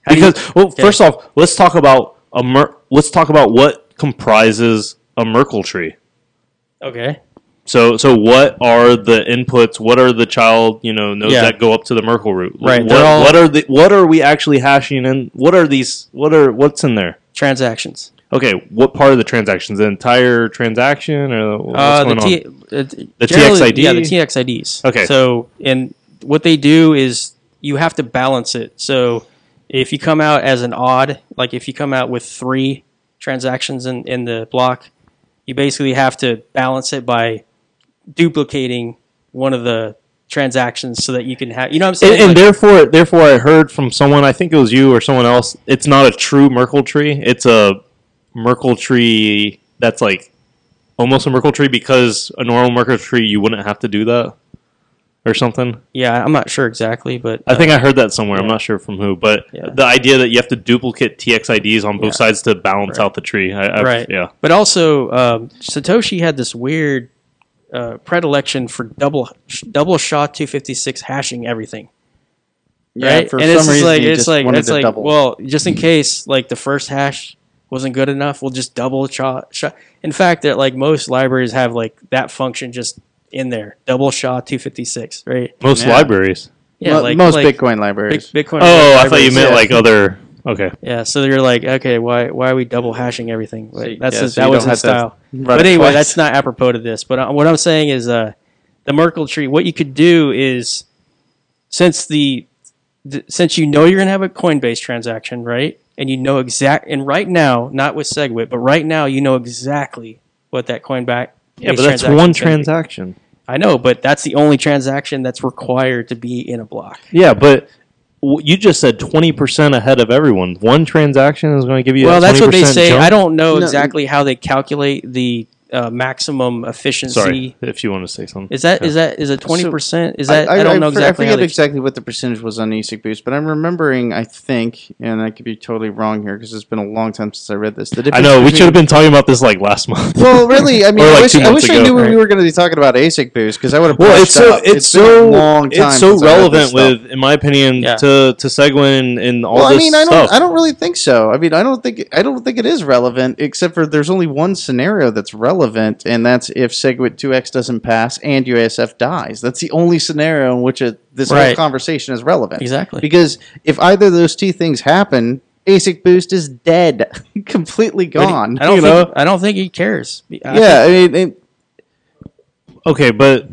How do you- Because well, Okay. first off, let's talk about a mer- let's talk about what comprises a Merkle tree. Okay. So so what are the inputs? What are the child you know nodes Yeah. that go up to the Merkle root? Right, What, all- what are the what are we actually hashing and what are these? What are what's in there? Transactions. Okay, what part of the transactions? The entire transaction or what's Uh, the going on? T, uh, The TXID? Yeah, the TXIDs. Okay. So, and what they do is you have to balance it. So, if you come out as an odd, like if you come out with three transactions in, in the block, you basically have to balance it by duplicating one of the transactions so that you can have, you know what I'm saying? and, and Like- therefore, therefore, I heard from someone. I think it was you or someone else. It's not a true Merkle tree. It's a Merkle tree that's like almost a Merkle tree because a normal Merkle tree you wouldn't have to do that or something. yeah, I'm not sure exactly, but I think I heard that somewhere. I'm not sure from who, but Yeah. the idea that you have to duplicate TXIDs on both Yeah. sides to balance Right. out the tree. I, I, Right. Yeah. But also, um, Satoshi had this weird uh, predilection for double double SHA two fifty six hashing everything. right? for and some it's reason like it's like it's like double. well, just in case like the first hash wasn't good enough, we'll just double SHA. SHA. In fact, that like most libraries have like that function just in there, double SHA two fifty six, right? Most Yeah. libraries. Yeah, Mo- like most like Bitcoin Big, libraries. Bitcoin. Oh, I thought you libraries, meant yeah. like other. Okay. yeah. So you're like, okay, why why are we double hashing everything? So that's yeah, his, so that you was don't his have to style. Run but it anyway, twice. that's not apropos to this. But uh, what I'm saying is, uh, the Merkle tree. What you could do is, since the, the since you know you're gonna have a Coinbase transaction, right? And you know exact. And right now, not with Segwit, but right now, you know exactly what that Coinbase. Yeah, but that's one transaction. I know, but that's the only transaction that's required to be in a block. Yeah, but you just said 20% ahead of everyone. One transaction is going to give you well, a that's what they say. jump? I don't know No. exactly how they calculate the uh, maximum efficiency. Sorry, if you want to say something. Is that Yeah. is that is it twenty percent? Is that I, I, don't know exactly I how forget they, exactly what the percentage was on ASIC boost, but I'm remembering. I think, and I could be totally wrong here because it's been a long time since I read this. The I difference know, we should have been talking about this like last month. Well, really, I mean, Or, I wish, I, months wish I knew right? we were going to be talking about ASIC boost because I would have. Well, it's so brushed up. it's been a so long time it's so since I read this relevant with, in my opinion, Yeah. to to SegWit and all Well, this I mean, I don't, I don't really think so. I mean, I don't think, I don't think it is relevant, except for there's only one scenario that's relevant, and that's if SegWit 2x doesn't pass and UASF dies. That's the only scenario in which it, this whole conversation is relevant. exactly? Because if either of those two things happen, ASIC boost is dead, completely But he- gone. I don't you think know? I don't think he cares. I Yeah, I mean, it, okay, but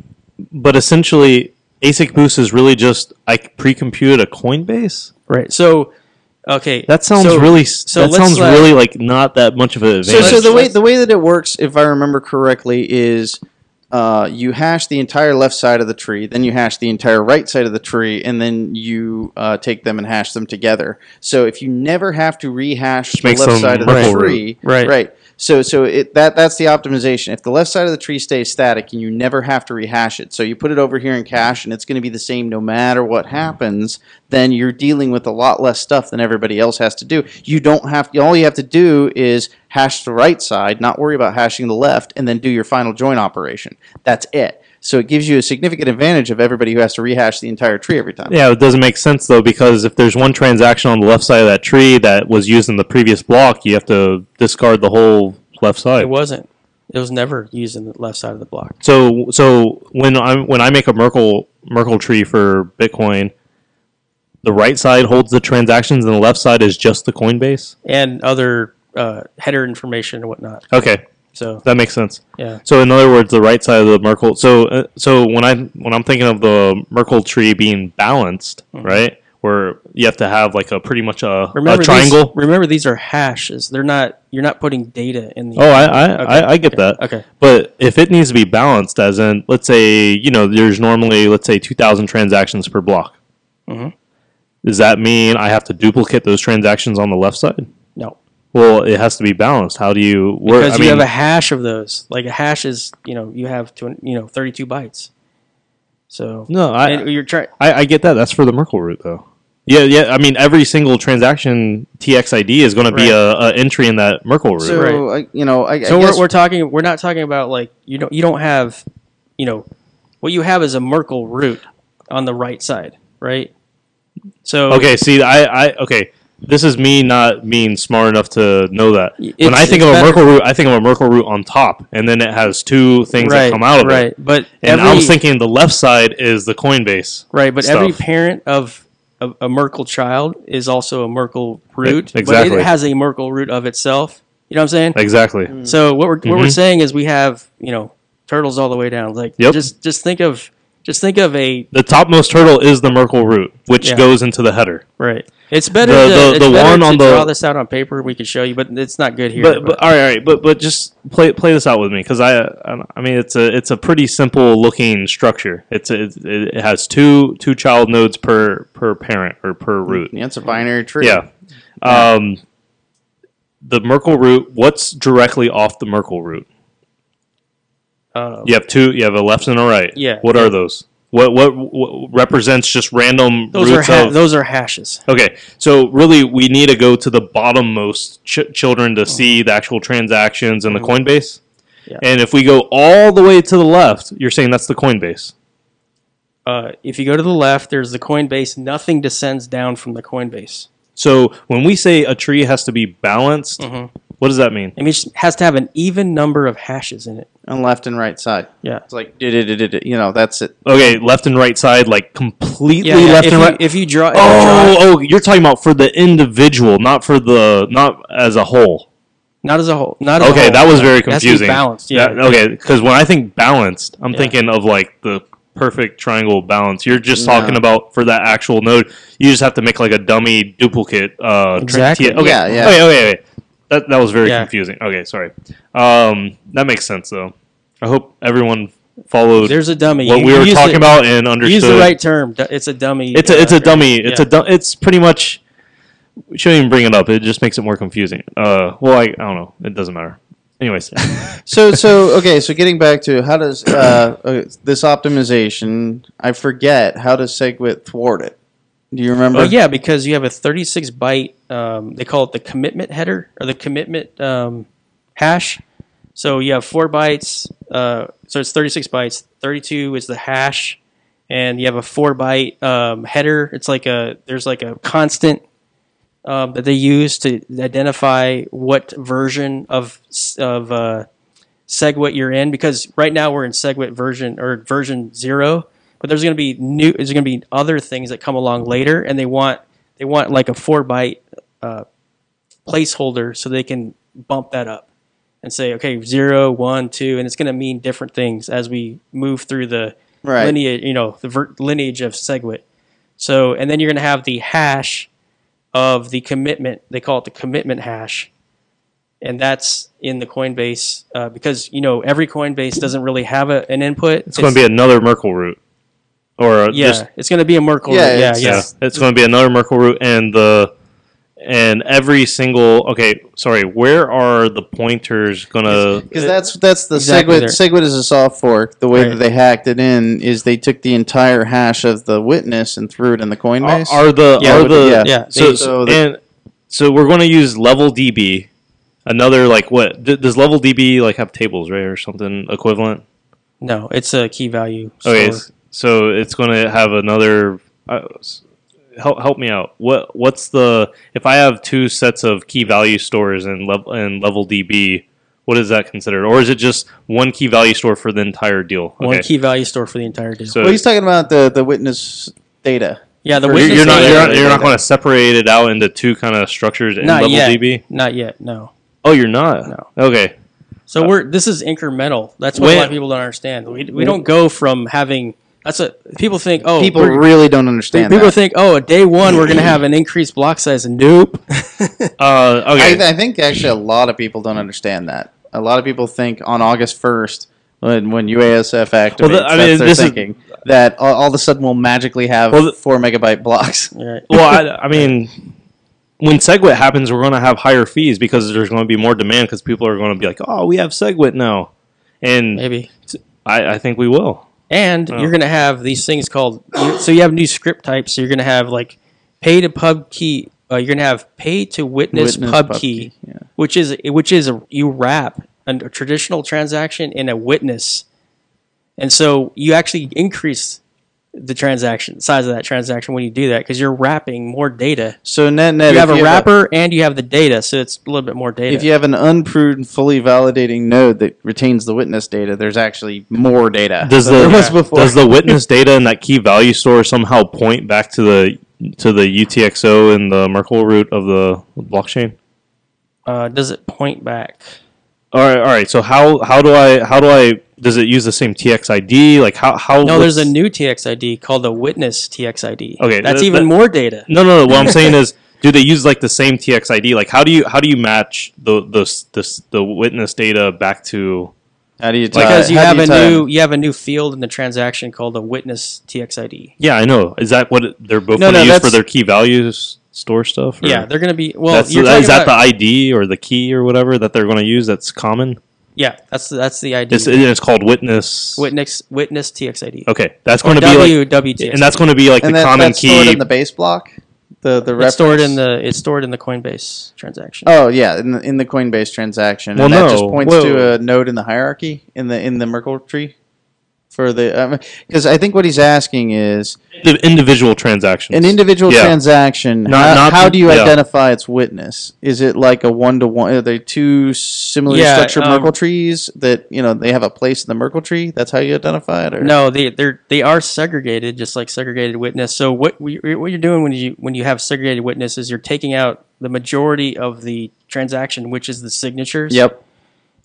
but essentially, ASIC boost is really just I pre-computed a Coinbase. right. So okay, That sounds so- really. so that sounds uh, really like not that much of an So, advantage. so the way the way that it works, if I remember correctly, is uh, you hash the entire left side of the tree, then you hash the entire right side of the tree, and then you uh, take them and hash them together. So if you never have to rehash the left side of the Merkle root. tree, Right. right. So so it that that's the optimization. If the left side of the tree stays static and you never have to rehash it, so you put it over here in cache and it's going to be the same no matter what happens, then you're dealing with a lot less stuff than everybody else has to do. You don't have all you have to do is hash the right side, not worry about hashing the left, and then do your final join operation. That's it. So it gives you a significant advantage of everybody who has to rehash the entire tree every time. Yeah, it doesn't make sense though because if there's one transaction on the left side of that tree that was used in the previous block, you have to discard the whole left side. it wasn't. It was never used in the left side of the block. So so when I when I make a Merkle Merkle tree for Bitcoin, the right side holds the transactions and the left side is just the Coinbase. And other uh, header information and whatnot. Okay, So that makes sense. yeah. So in other words, the right side of the Merkle. So uh, so when I when I'm thinking of the Merkle tree being balanced, right, where you have to have like a pretty much a, Remember a triangle. These, remember these are hashes. They're not. You're not putting data in the. Oh, I I, Okay, I, I get okay, that. Okay. But if it needs to be balanced, as in, let's say, you know, there's normally, let's say, 2,000 transactions per block. Mm-hmm. Does that mean I have to duplicate those transactions on the left side? No. Well, it has to be balanced. How do you work? Because I you mean, have a hash of those. Like a hash is, you know, you have to, you know, 32 bytes. So no, I, you're trying. I, I get that. That's for the Merkle root, though. Yeah, yeah. I mean, every single transaction TXID is going to be Right. a, a entry in that Merkle root. So I, you know, I, So I guess we're, we're talking. We're not talking about like you don't. You don't have, you know, what you have is a Merkle root on the right side, right? So Okay, see, I, I, okay. This is me not being smart enough to know that. when I think it's of a better- Merkle root, I think of a Merkle root on top, and then it has two things right, that come out of right. it. Right, but And every, I was thinking the left side is the Coinbase. right, but every parent of a, a Merkle child is also a Merkle root. But exactly. it has a Merkle root of itself. You know what I'm saying? Exactly. So what we're what we're Mhm. saying is we have you know turtles all the way down. Like Yep. just just think of just think of a The topmost turtle is the Merkle root, which Yeah. goes into the header. right. It's better The- to, the- the one on the- draw this out on paper. We could show you, but it's not good here. But, but all right, all right, but but just play play this out with me because I I mean it's a it's a pretty simple looking structure. It's a, it, it has two two child nodes per per parent or per root. yeah, it's a binary tree. Yeah. Um, the Merkle root. What's directly off the Merkle root? um, You have two. You have a left and a right. Yeah. What are those? What, what what represents just random those are ha- of? those are hashes. Okay, so really we need to go to the bottommost ch- children to see the actual transactions in the Coinbase. Yeah. And if we go all the way to the left, you're saying that's the Coinbase. Uh, if you go to the left, there's the Coinbase. Nothing descends down from the Coinbase. So when we say a tree has to be balanced, Mhm. What does that mean? It means it has to have an even number of hashes in it. on left and right side. Yeah. It's like did you know that's it. Okay, left and right side, like completely Yeah, yeah, left if and you, right. If you draw, if you Oh, draw- oh, you're talking about for the individual, not for the not as a whole. not as a whole. Not as a Okay, whole. that was very It has to be confusing. balanced. Yeah. That- okay, because when I think balanced, I'm Yeah. thinking of like the perfect triangle balance. You're just No. talking about for that actual node. You just have to make like a dummy duplicate. Uh, Exactly. T- okay. Yeah, yeah. Okay. Okay. okay. That that was very Yeah. confusing. Okay, sorry. Um, that makes sense though. I hope everyone followed There's a dummy. what You- we you were used talking it- about and understood. Use the right term. It's a dummy. It's a it's a uh, dummy. It's yeah. a du- it's pretty much. We shouldn't even bring it up. It just makes it more confusing. Uh, well, I, I don't know. It doesn't matter. Anyways, So so okay, so getting back to how does uh, uh, this optimization? I forget how does SegWit thwart it. Do you remember? Oh yeah, because you have a 36 byte. Um, they call it the commitment header or the commitment um, hash. So you have four bytes. Uh, so it's 36 bytes. 32 is the hash, and you have a four byte um, header. It's like a there's like a constant um, that they use to identify what version of of uh, SegWit you're in. Because right now we're in SegWit version or version zero but there's going to be new there's going to be other things that come along later and they want they want like a four byte uh, placeholder so they can bump that up and say okay zero one two and it's going to mean different things as we move through the right. lineage you know the ver- lineage of segwit. So and then you're going to have the hash of the commitment they call it the commitment hash and that's in the coinbase uh, because you know every coinbase doesn't really have a, an input. It's going to be another Merkle root, or yeah, just it's going to be a Merkle. Yeah, root. yeah, it's- yeah. yeah, it's going to be another Merkle root, and the and every single okay, sorry, where are the pointers going to? Because that's that's the Exactly SegWit. there. SegWit is a soft fork. The way Right. that they hacked it in is they took the entire hash of the witness and threw it in the Are, Coinbase. are the Yeah, are the the- yeah. Yeah, so so the- and so we're going to use level DB. Another like what does level DB like have tables right or something equivalent? No, it's a key value. Okay, store. s- so it's going to have another. Uh, help help me out. What what's the if I have two sets of key value stores in level in level DB? What is that considered, or is it just one key value store for the entire deal? One key value store for the entire deal. So Well, he's talking about the the witness data. yeah, the You're- you're, witness you're not you're not, you're not going to separate it out into two kind of structures in Not level yet. DB. Not yet. No. Oh, you're not. No. Okay. So we're this is incremental. That's what a lot of people don't understand. We, we don't go from having that's what people think. Oh, People really don't understand people that. think. Oh, day one we're going to have an increased block size. And nope. Uh, okay. I, I think actually a lot of people don't understand that. A lot of people think on August first, when when UASF activates, Well, the- I mean, that's their this is- thinking that all, all of a sudden we'll magically have Well, the- four megabyte blocks. Right. well, I, I mean, when SegWit happens, we're going to have higher fees because there's going to be more demand because people are going to be like, "Oh, we have SegWit now," and Maybe. I, I think we will. And Oh. you're going to have these things called. So you have new script types. So you're going to have like pay to pub key. Uh, you're going to have pay to witness, Witness pub, pub key, key, yeah. which is which is a, you wrap a, a traditional transaction in a witness, and so you actually increase the transaction size of that transaction when you do that because you're wrapping more data. So net net, You have if a wrapper and you have the data, so it's a little bit more data. if you have an unpruned, fully validating node that retains the witness data, there's actually more data. Does than there the was before. does the witness data in that key value store somehow point back to the to the UTXO and the Merkle root of the blockchain? uh, does it point back? All right, all right. So how how do I how do I does it use the same TXID? Like how how No, there's a what's- new TXID called the Witness TXID. Okay, that's that- even that- more data. No, no, no. What I'm saying is, do they use like the same TXID? Like, how do you how do you match the the the, the witness data back to? how do you tie, Because you how have do a tie new you have a new field in the transaction called the Witness TXID. Yeah, I know. Is that what they're both No, going to no, use for their key values store stuff? or- Yeah, they're going to be well. That's, you're is that the ID or the key or whatever that they're going to use? That's common. yeah, that's that's the ID. It's, it's called witness. Witness Witness TXID. Okay, that's Or going to be like, W WTXID. and that's going to be like and the that, common that's stored in the base block. The the it's stored in the it's stored in the Coinbase transaction. Oh yeah, in the, in the Coinbase transaction, Well, and that no. just points Whoa. to a node in the hierarchy in the in the Merkle tree for the because I think what he's asking is the individual transactions. an individual Yeah. transaction. Not- how, not how do you yeah. identify its witness? Is it like a one to one? Are they two similarly Yeah, structured um, Merkle trees that you know they have a place in the Merkle tree? That's how you identify it. Or? No, they they're they are segregated, just like segregated witness. So what we, what you're doing when you when you have segregated witness is you're taking out the majority of the transaction, which is the signatures. Yep.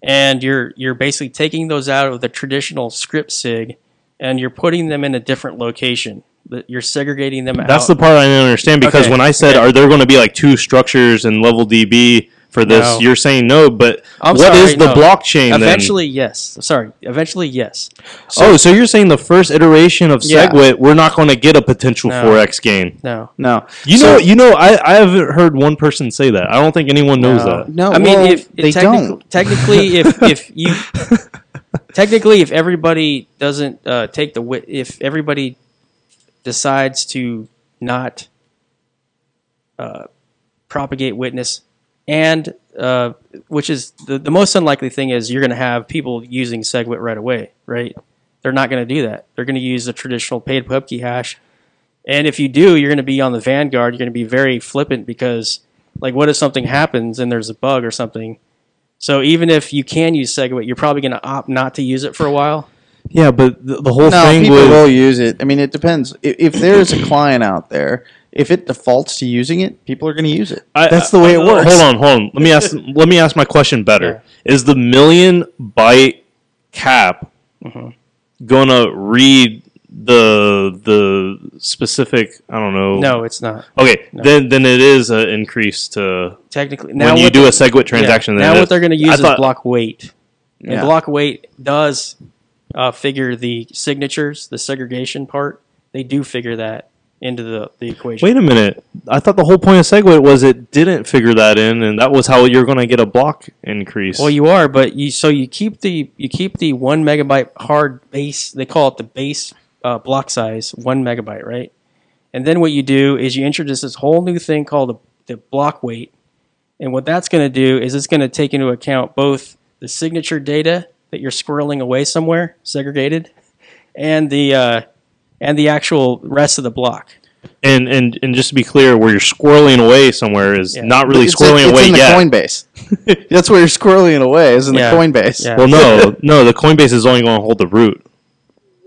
And you're you're basically taking those out of the traditional script sig, and you're putting them in a different location. That You're segregating them That's out. the part I didn't understand because Okay, when I said, okay. "Are there going to be like two structures in level DB for this?" No. You're saying no, but I'm what is sorry, the no. blockchain Eventually, yes. Sorry. Eventually, yes. then? oh, so you're saying the first iteration of Yeah. SegWit, we're not going to get a potential No. 4x gain. No. No. You So- know, you know, I, I haven't heard one person say that. I don't think anyone knows No. that. No. I mean, well, if they technic- don't. technically, if if you technically, if everybody doesn't uh, take the wit, if everybody decides to not uh, propagate witness, and uh, which is the, the most unlikely thing is you're going to have people using SegWit right away, right? They're not going to do that. They're going to use the traditional paid pubkey hash, and if you do, you're going to be on the vanguard. You're going to be very flippant because, like, what if something happens and there's a bug or something? So even if you can use SegWit, you're probably going to opt not to use it for a while. Yeah, but the, the whole no, thing people will use it. I mean, it depends. If, if there's a client out there, if it defaults to using it, people are going to use it. I- That's the way it uh, works. Hold on, hold on. Let me ask. let me ask my question better. Is the million byte cap Mm-hmm. gonna read the the specific? I don't know. No, it's not Okay, then then it is an increase to technically. Now when you do a SegWit transaction. Yeah. Now it what is. they're going to I use is thought- block weight, Yeah. and block weight does uh, figure the signatures, the segregation part. They do figure that into the, the equation. Wait a minute. I thought the whole point of SegWit was it didn't figure that in, and that was how you're going to get a block increase. Well, you are, but you so you keep the you keep the one megabyte hard base. They call it the base uh, block size, one megabyte, right? And then what you do is you introduce this whole new thing called the, the block weight. And what that's going to do is it's going to take into account both the signature data that you're squirreling away somewhere, segregated, and the uh, and the actual rest of the block. And and and just to be clear, where you're squirreling away somewhere is Yeah. not really It's- squirreling it's away in the yet. Coinbase. That's where you're squirreling away. Is in Yeah. the Coinbase. Yeah. Well, no, no, the Coinbase is only going to hold the root.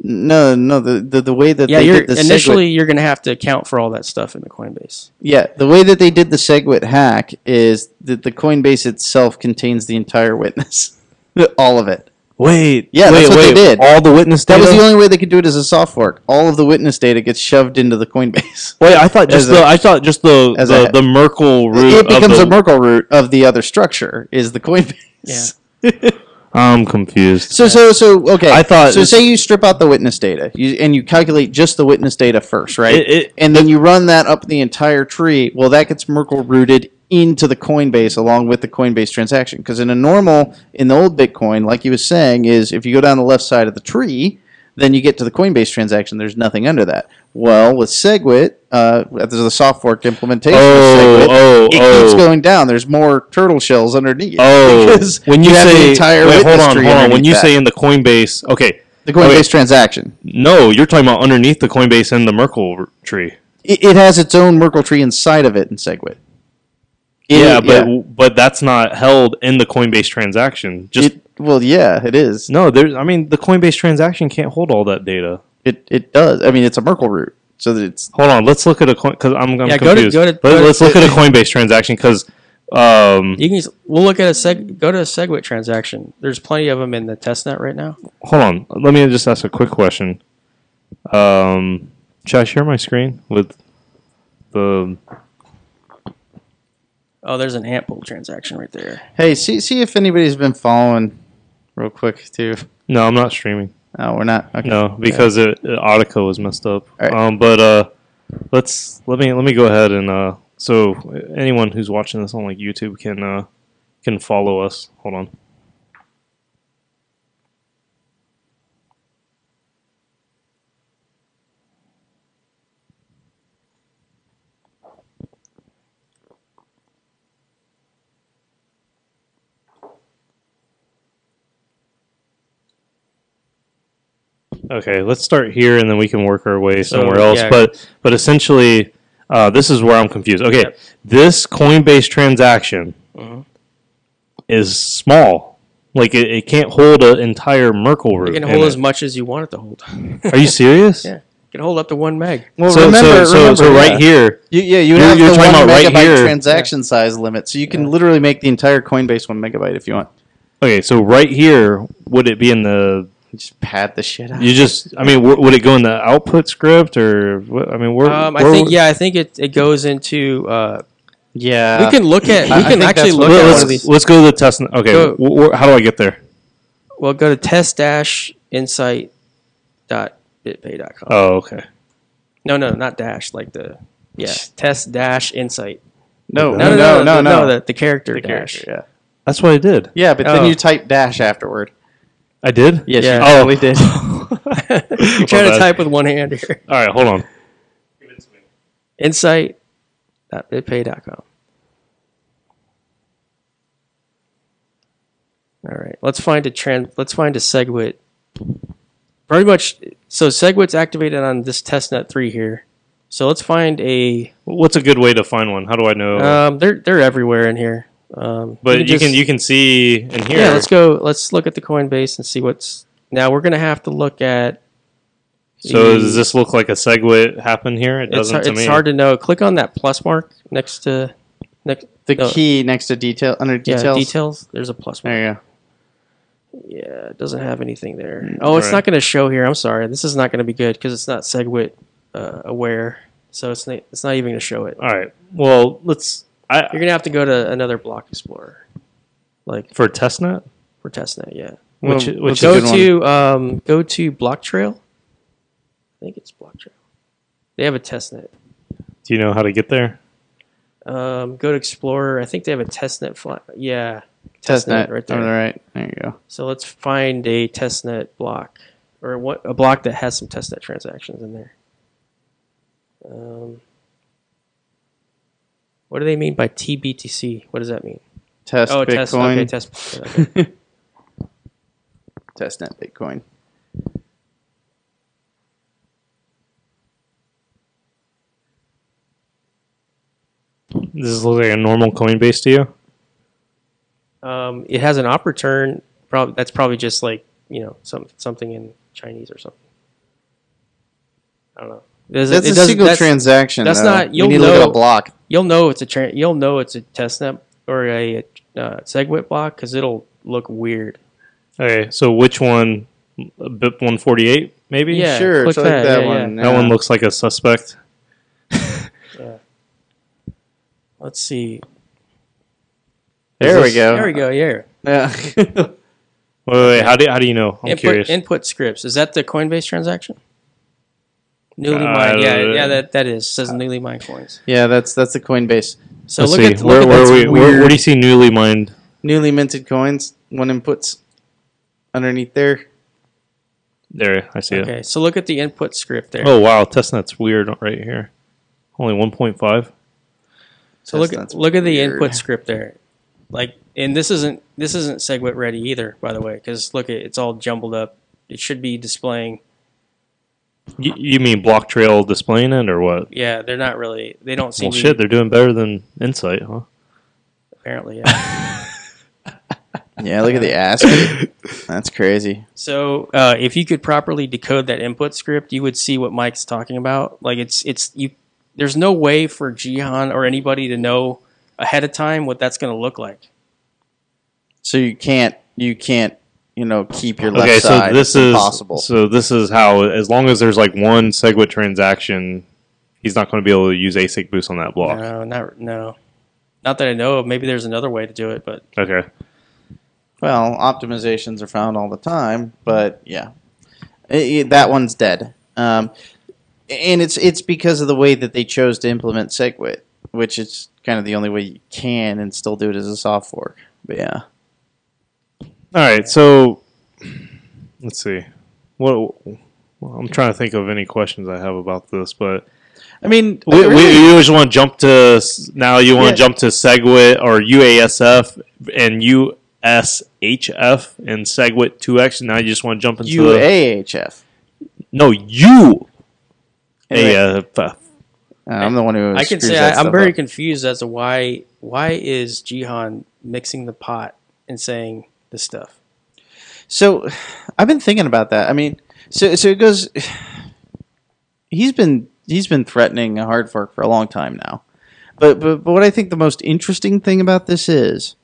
No, no. The, the the way that Yeah, they you're did the initially Segwit, you're going to have to account for all that stuff in the Coinbase. yeah, the way that they did the Segwit hack is that the Coinbase itself contains the entire witness, all of it. Wait, Yeah, wait, that's what they did. All the witness That data. was the only way they could do it as a soft fork. All of the witness data gets shoved into the Coinbase. wait, I thought just as the a- I thought just the as the, a- the Merkle root. it becomes of a the, Merkle root of the other structure. Is the Coinbase? Yeah. I'm confused. So so so okay. I thought so. it's- Say you strip out the witness data, you, and you calculate just the witness data first, right? It- it- and then you run that up the entire tree. Well, that gets Merkle rooted into the Coinbase along with the Coinbase transaction. Because in a normal, in the old Bitcoin, like he was saying, is if you go down the left side of the tree, then you get to the Coinbase transaction. There's nothing under that. Well, with SegWit, uh, there's a soft fork implementation Oh, of SegWit. oh, it oh. keeps going down. There's more turtle shells underneath. Oh, because when you, have say the entire wait, hold on, hold on. When you that. say in the Coinbase, okay, the Coinbase Okay. transaction. no, you're talking about underneath the Coinbase and the Merkle tree. It, it has its own Merkle tree inside of it in SegWit. It- yeah, but but that's not held in the Coinbase transaction. Just It- well, yeah, it is. no, there's. I mean, the Coinbase transaction can't hold all that data. It it does. I mean, it's a Merkle root, so that it's Hold on, let's look at a coin because I'm, I'm Yeah, go to- confused. go to- Let, go to- us look at a Coinbase transaction because um, You can we'll look at a seg go to a Segwit transaction. There's plenty of them in the testnet right now. hold on. Let me just ask a quick question. Um, should I share my screen with the? Oh, there's an ant pool transaction right there. hey, see see if anybody's been following, real quick too. No, I'm not streaming. Oh, we're not. Okay. No, because it, it Audico was messed up. All right. Um, but uh, let's let me let me go ahead and uh, so anyone who's watching this on like YouTube can uh can follow us. Hold on. Okay, let's start here and then we can work our way So, somewhere else. yeah. But but essentially, uh, this is where I'm confused. Okay, Yep. this Coinbase transaction Mhm. is small. Like it, it can't hold an entire Merkle root. You can in hold it. as much as you want it to hold. Are you serious? Yeah. You can hold up to one meg. Well, so, remember, so, so, remember, so right yeah. here, You, yeah, you would You're- have you're the talking one about right megabyte here. transaction size limit, so you can literally make the entire Coinbase one megabyte if you want. okay, so right here, would it be in the? Just pad the shit out. You just, I mean, w- would it go in the output script or? what- I mean, where? Um, I where think would- yeah, I think it, it goes into. Uh, yeah, we can look at. We I- I can think actually that's look what- at Let- one let's, of these. let's go to the test. Okay, Go- wh- wh- how do I get there? Well, go to test dash insight dot bitpay.com. Oh, okay. No, no, not dash. Like the yeah, test dash insight. no, No, no, no, no, no, the, the character The dash. character, yeah, That's what I did. yeah, but then Oh. you type dash afterward. I did. Yes, Yeah. you Oh. totally did. You're trying bad. to type with one hand here. All right, hold on. Insight.bitpay.com. All right, let's find a trend. Let's find a SegWit. Pretty much, so SegWit's activated on this testnet three here. So let's find a. What's a good way to find one? How do I know? Um, they're they're everywhere in here. Um, but you just- can you can see in here. Yeah, let's go. Let's look at the Coinbase and see what's. Now we're gonna have to look at. So the- does this look like a segue happen here? It It's, doesn't hard, to it's me. hard to know. Click on that plus mark next to next. The No. key next to detail under details. Yeah, details. details. There's a plus mark. There you go. Yeah, it doesn't have anything there. Oh, it's Alright. not going to show here. I'm sorry. This is not going to be good because it's not SegWit uh, aware. So it's not, it's not even going to show it. All right. Well, let's. I You're going to have to go to another block explorer, like for testnet. for testnet. Yeah. Which Well, which a Go to um, go to Blocktrail. I think it's Blocktrail. They have a testnet. do you know how to get there? Um, go to Explorer. I think they have a testnet flat. Yeah, Testnet right there. All right, there you go. So let's find a testnet block, or what a block that has some testnet transactions in there. Um, what do they mean by TBTC? What does that mean? Test oh, test. Bitcoin. Okay, test. Okay. Testnet Bitcoin. Does this look like a normal Coinbase to you? Um, it has an op return. Probably that's probably just like you know some something in Chinese or something. I don't know. It doesn't- That's it a single that's- transaction. that's though. not- you'll need to look at know- a block. You'll know it's a tra- you'll know it's a testnet or a uh, SegWit block because it'll look weird. Okay, so which one? BIP 148, maybe? Yeah, sure, click it's like that, that, yeah, one. That one looks like a suspect. Let's see. There we this- go. There we go. Yeah. Yeah. Wait, wait, wait, how do how do you know? I'm input, curious. input scripts. Is that the Coinbase transaction? Newly Uh, mined. Yeah, yeah. That that is says newly mined coins. yeah, that's that's the Coinbase. So Let's look see. at look where, at where, that's we, where, weird. where do you see newly mined? Newly minted coins. One inputs underneath there. There, I see it. Okay, so look at the input script there. Oh wow, testnet's weird right here. Only 1.5. so look at look at the input script there. Like, and this isn't this isn't SegWit ready either, by the way, because look at it's all jumbled up. It should be displaying. You, you mean block trail displaying it or what? Yeah, they're not really. They don't seem Well, shit, they're doing better than Insight, huh? apparently. Yeah. Yeah, look at the ASCII. That's crazy. So uh, if you could properly decode that input script, you would see what Mike's talking about. Like it's it's you. There's no way for Jihan or anybody to know ahead of time what that's going to look like. So you can't you can't you know keep your left okay, side. so this is possible. so this is how as long as there's like one SegWit transaction, he's not going to be able to use ASIC boost on that block. No, not no, not that I know of. Maybe there's another way to do it, but Okay. Well, optimizations are found all the time, but yeah, I- I- that one's dead. Um, and it's it's because of the way that they chose to implement SegWit, which is kind of the only way you can and still do it as a soft fork. But yeah, All right, so let's see. What well, I'm trying to think of any questions I have about this, but I mean, we, really- we, you just want to jump to now. You want Yeah. to jump to SegWit or UASF and USHF and SegWit 2X. Now you just want to jump into the, UAHF. no U Anyway, AFF. uh, I'm the one who. I can say that I, I'm very up. confused as to why why is Jihan mixing the pot and saying this stuff. So, I've been thinking about that. I mean, so so it goes. He's been he's been threatening a hard fork for a long time now, but but, but what I think the most interesting thing about this is,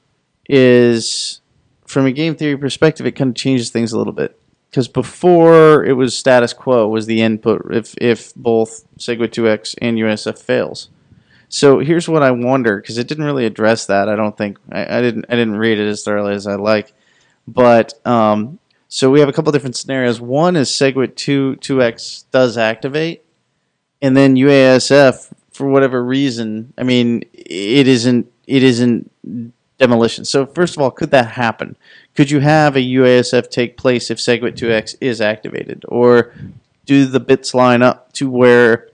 is from a game theory perspective, it kind of changes things a little bit. Because before it was status quo was the input if if both SegWit 2x and USF fails. So here's what I wonder because it didn't really address that. I don't think I, I didn't I didn't read it as thoroughly as I like. But um, so we have a couple different scenarios. One is SegWit 2 2x does activate, and then UASF for whatever reason. I mean, it isn't it isn't demolition. So first of all, could that happen? Could you have a UASF take place if SegWit 2x is activated, or do the bits line up to where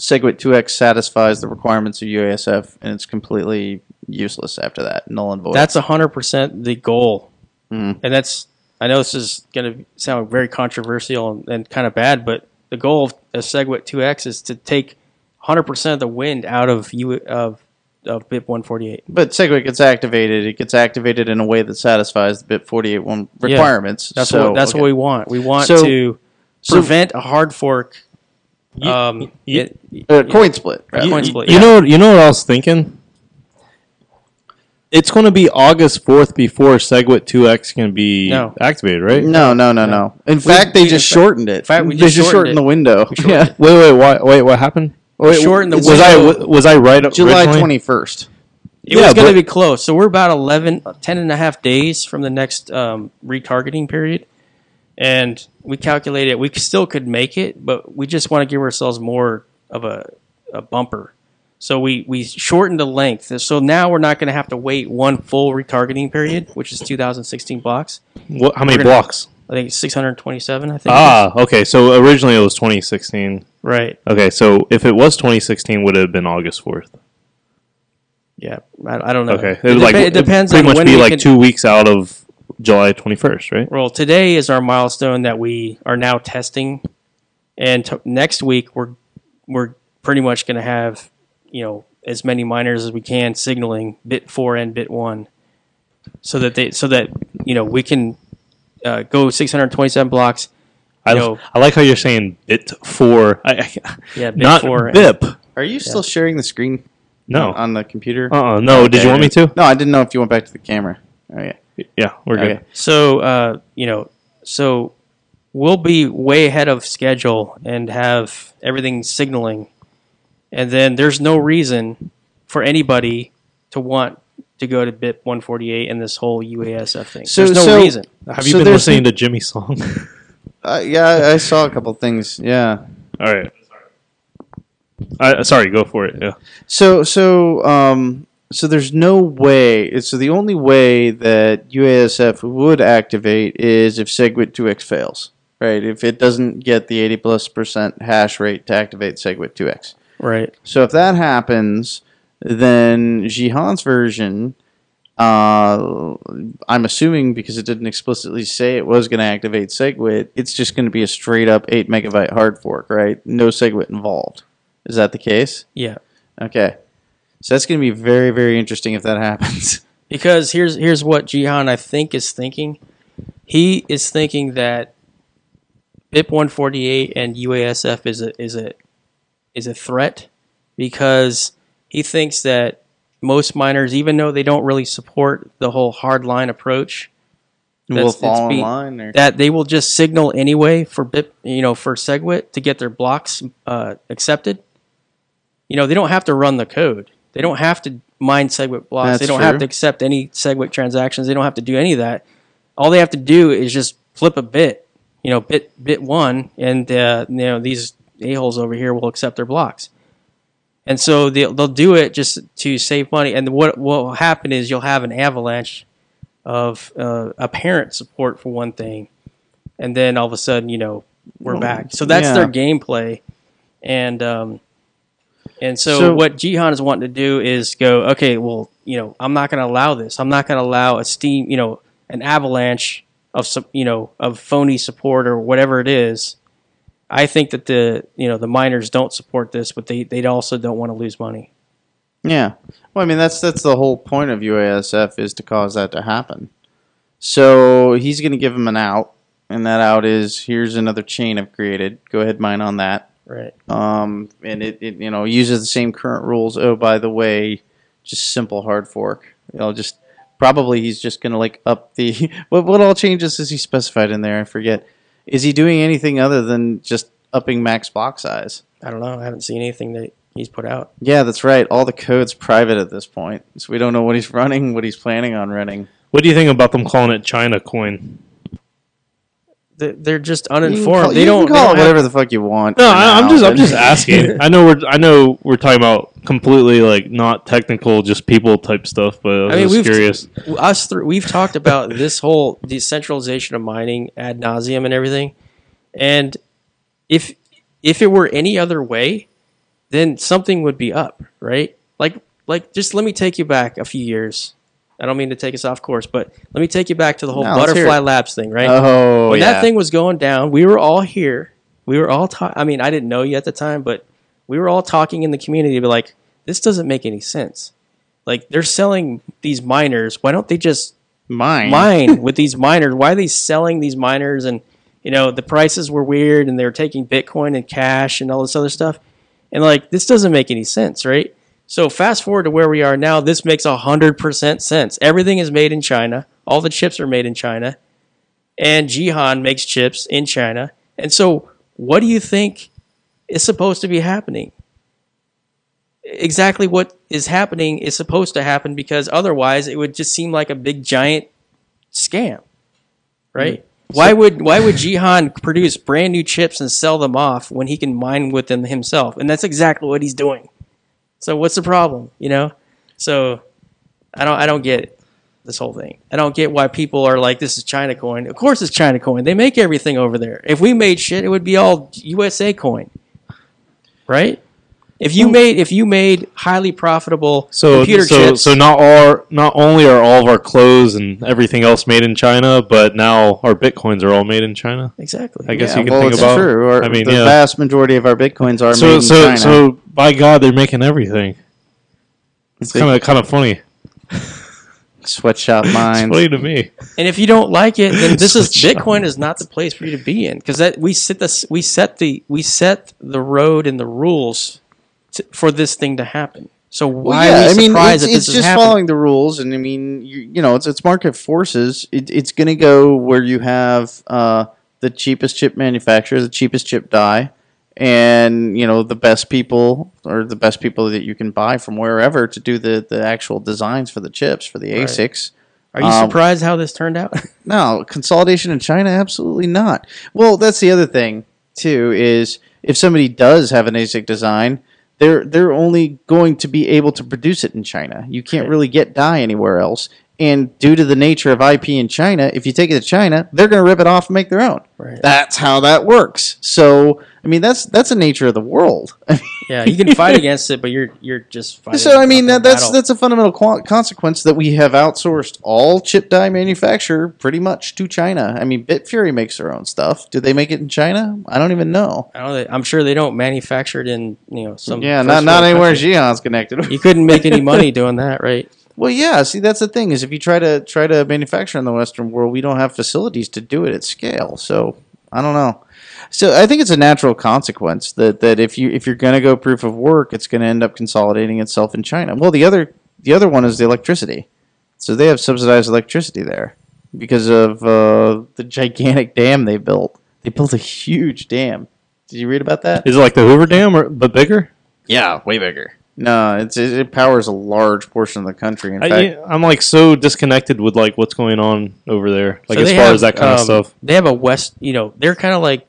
SegWit 2x satisfies the requirements of UASF and it's completely useless after that, null and void? That's hundred percent the goal, Mhm. and that's I know this is going to sound very controversial and, and kind of bad, but the goal of, of SegWit 2x is to take hundred percent of the wind out of you of of BIP 148. But SegWit gets activated. It gets activated in a way that satisfies the BIP 48 one requirements. That's so, what that's okay. what we want. We want So- to so- prevent a hard fork. You- um, you- it- Uh, coin split. Yeah, right? coin split, You yeah. know, you know what I was thinking. It's going to be August fourth before SegWit 2X can be No. activated, right? No, no, no, no. In fact, they we- just shortened it. fact, we they just just shortened shortened it. the window. shortened Yeah. Wait, wait, wait, wait, what happened? Wait, shortened the was window- I was I right? July originally? twenty first. It Yeah, was going to be close. So we're about 11, 10 and a half days from the next um, retargeting period. And we calculated we still could make it, but we just want to give ourselves more of a, a bumper. So we, we shortened the length. So now we're not going to have to wait one full retargeting period, which is 2016 blocks. What, how many gonna- blocks? I think it's 627, I think. Ah, okay. So originally it was 2016. Right. Okay, so if it was 2016, would it have been August 4th? Yeah. I, I don't know. Okay, It, would like depe- it depends pretty on much be like can- two weeks out of July 21st, right? Well, today is our milestone that we are now testing, and t- next week we're we're pretty much going to have you know as many miners as we can signaling bit four and bit one, so that they so that you know we can uh, go 627 blocks. I, know, I like how you're saying bit four. I, I, yeah, bit not four. and- BIP. Are you still sharing the screen No. on the computer? Uh. uh No. Did you want me to? No, I didn't know if you went back to the camera. Oh yeah. Yeah. We're good. So uh, you know, so we'll be way ahead of schedule and have everything signaling, and then there's no reason for anybody to want to go to BIP 148 and this whole UASF thing. So- there's no so- reason. Have you So been there's- listening to Jimmy's song? Uh, yeah, I, I saw a couple things. Yeah. All right. I, sorry. Go for it. Yeah. So so um so there's no way. So the only way that UASF would activate is if SegWit 2x fails, right? If it doesn't get the 80 plus percent hash rate to activate SegWit 2x. Right. So if that happens, then Jihan's version, uh, I'm assuming because it didn't explicitly say it was going to activate SegWit, it's just going to be a straight up 8 megabyte hard fork, right? No SegWit involved. Is that the case? Yeah. Okay. So that's going to be very, very interesting if that happens. Because here's here's what Jihan I think is thinking. He is thinking that BIP 148 and UASF is a is a is a threat because he thinks that most miners, even though they don't really support the whole hard line approach, will fall in being- line. Or? that they will just signal anyway for BIP, you know, for SegWit to get their blocks uh, accepted. You know, they don't have to run the code. They don't have to mine SegWit blocks. That's they don't have to accept any SegWit transactions. They don't have to do any of that. All they have to do is just flip a bit, you know, bit bit one, and uh, you know these a holes over here will accept their blocks. And so they'll, they'll do it just to save money. And what what will happen is you'll have an avalanche of uh, apparent support for one thing, and then all of a sudden, you know, we're Well, back. So that's yeah. their gameplay, and um, and so, So- what Jihan is wanting to do is go, okay, well, you know, I'm not going to allow this. I'm not going to allow a steam, you know, an avalanche of some, you know, of phony support or whatever it is. I think that the you know the miners don't support this, but they they also don't want to lose money. Yeah. Well, I mean that's that's the whole point of UASF is to cause that to happen. So he's going to give him an out, and that out is here's another chain I've created. Go ahead, mine on that. Right. Um, and it, it you know uses the same current rules. Oh, by the way, just simple hard fork. I'll just probably he's just going to like up the what what all changes is he specified in there? I forget. Is he doing anything other than just upping max block size? I don't know. I haven't seen anything that he's put out. Yeah, that's right. All the code's private at this point, so we don't know what he's running, what he's planning on running. What do you think about them calling it China coin? They- They're just uninformed. call, they don't can they call don't it have- whatever the fuck you want. No, I, I'm just I'm just asking. I know we're I know we're talking about completely like not technical, just people type stuff, but I was I mean, just we've- curious. us three, we've talked about this whole decentralization of mining ad nauseum and everything. And if if it were any other way, then something would be up, right? Like like just let me take you back a few years. I don't mean to take us off course, but let me take you back to the whole No, butterfly labs thing, right? Oh, when yeah. that thing was going down, we were all here. We were all talking. I mean, I didn't know you at the time, but we were all talking in the community. Be like, this doesn't make any sense. Like they're selling these miners. Why don't they just mine. mine with these miners? Why are they selling these miners? And you know the prices were weird, and they were taking Bitcoin and cash and all this other stuff. And like this doesn't make any sense, right? So fast forward to where we are now. This makes hundred percent sense. Everything is made in China. All the chips are made in China, and Jihan makes chips in China. And so, what do you think is supposed to be happening? Exactly what is happening is supposed to happen because otherwise it would just seem like a big giant scam, right? Mm-hmm. why would why would Jihan produce brand new chips and sell them off when he can mine with them himself? And that's exactly what he's doing. So what's the problem, you know? So I don't I don't get this whole thing. I don't get why people are like this is China coin. Of course it's China coin. They make everything over there. If we made shit, it would be all USA coin. Right? If you made if you made highly profitable So computer so chips, so not all not only are all of our clothes and everything else made in China, but now our bitcoins are all made in China. exactly. I guess Yeah, you can well, think it's about. true. Our- I mean, the yeah. vast majority of our bitcoins are so made in so China. so by God, they're making everything. It's kind of kind of funny. Sweatshop It's minds. funny to me. And if you don't like it, then this is Bitcoin is not the place for you to be in because that we set this we set the we set the road and the rules to, for this thing to happen. So why yeah, are we I mean, it's, that it's just following the rules, and I mean, you, you know, it's it's market forces. It, it's going to go where you have uh, the cheapest chip manufacturer, the cheapest chip die, and you know the best people or the best people that you can buy from wherever to do the the actual designs for the chips for the Right. ASICs. Are you um, surprised how this turned out? No, consolidation in China, absolutely not. Well, that's the other thing too. Is if somebody does have an ASIC design, they're they're only going to be able to produce it in China. You can't Right. really get dye anywhere else. And due to the nature of IP in China, if you take it to China, they're going to rip it off and make their own. right. That's how that works. So, I mean, that's that's the nature of the world. Yeah, you can fight against it, but you're you're just fighting. so, I mean, that, that's battle. that's a fundamental qu- consequence that we have outsourced all chip die manufacture pretty much to China. I mean, Bitfury makes their own stuff. Do they make it in China? I don't even know. I don't. I'm sure they don't manufacture it in you know some yeah, not not anywhere country. Xion's connected. You couldn't make any money doing that, right? Well, yeah. See, that's the thing is if you try to try to manufacture in the Western world, we don't have facilities to do it at scale. So I don't know. So I think it's a natural consequence that, that if you if you're going to go proof of work, it's going to end up consolidating itself in China. Well, the other the other one is the electricity. So they have subsidized electricity there because of uh, the gigantic dam they built. They built a huge dam. Did you read about that? Is it like the Hoover Dam, or but bigger? Yeah, way bigger. No, it's it, it powers a large portion of the country. In I, fact, I'm like so disconnected with like what's going on over there, like So as far have, as that kind um, of stuff. They have a west, you know, they're kind of like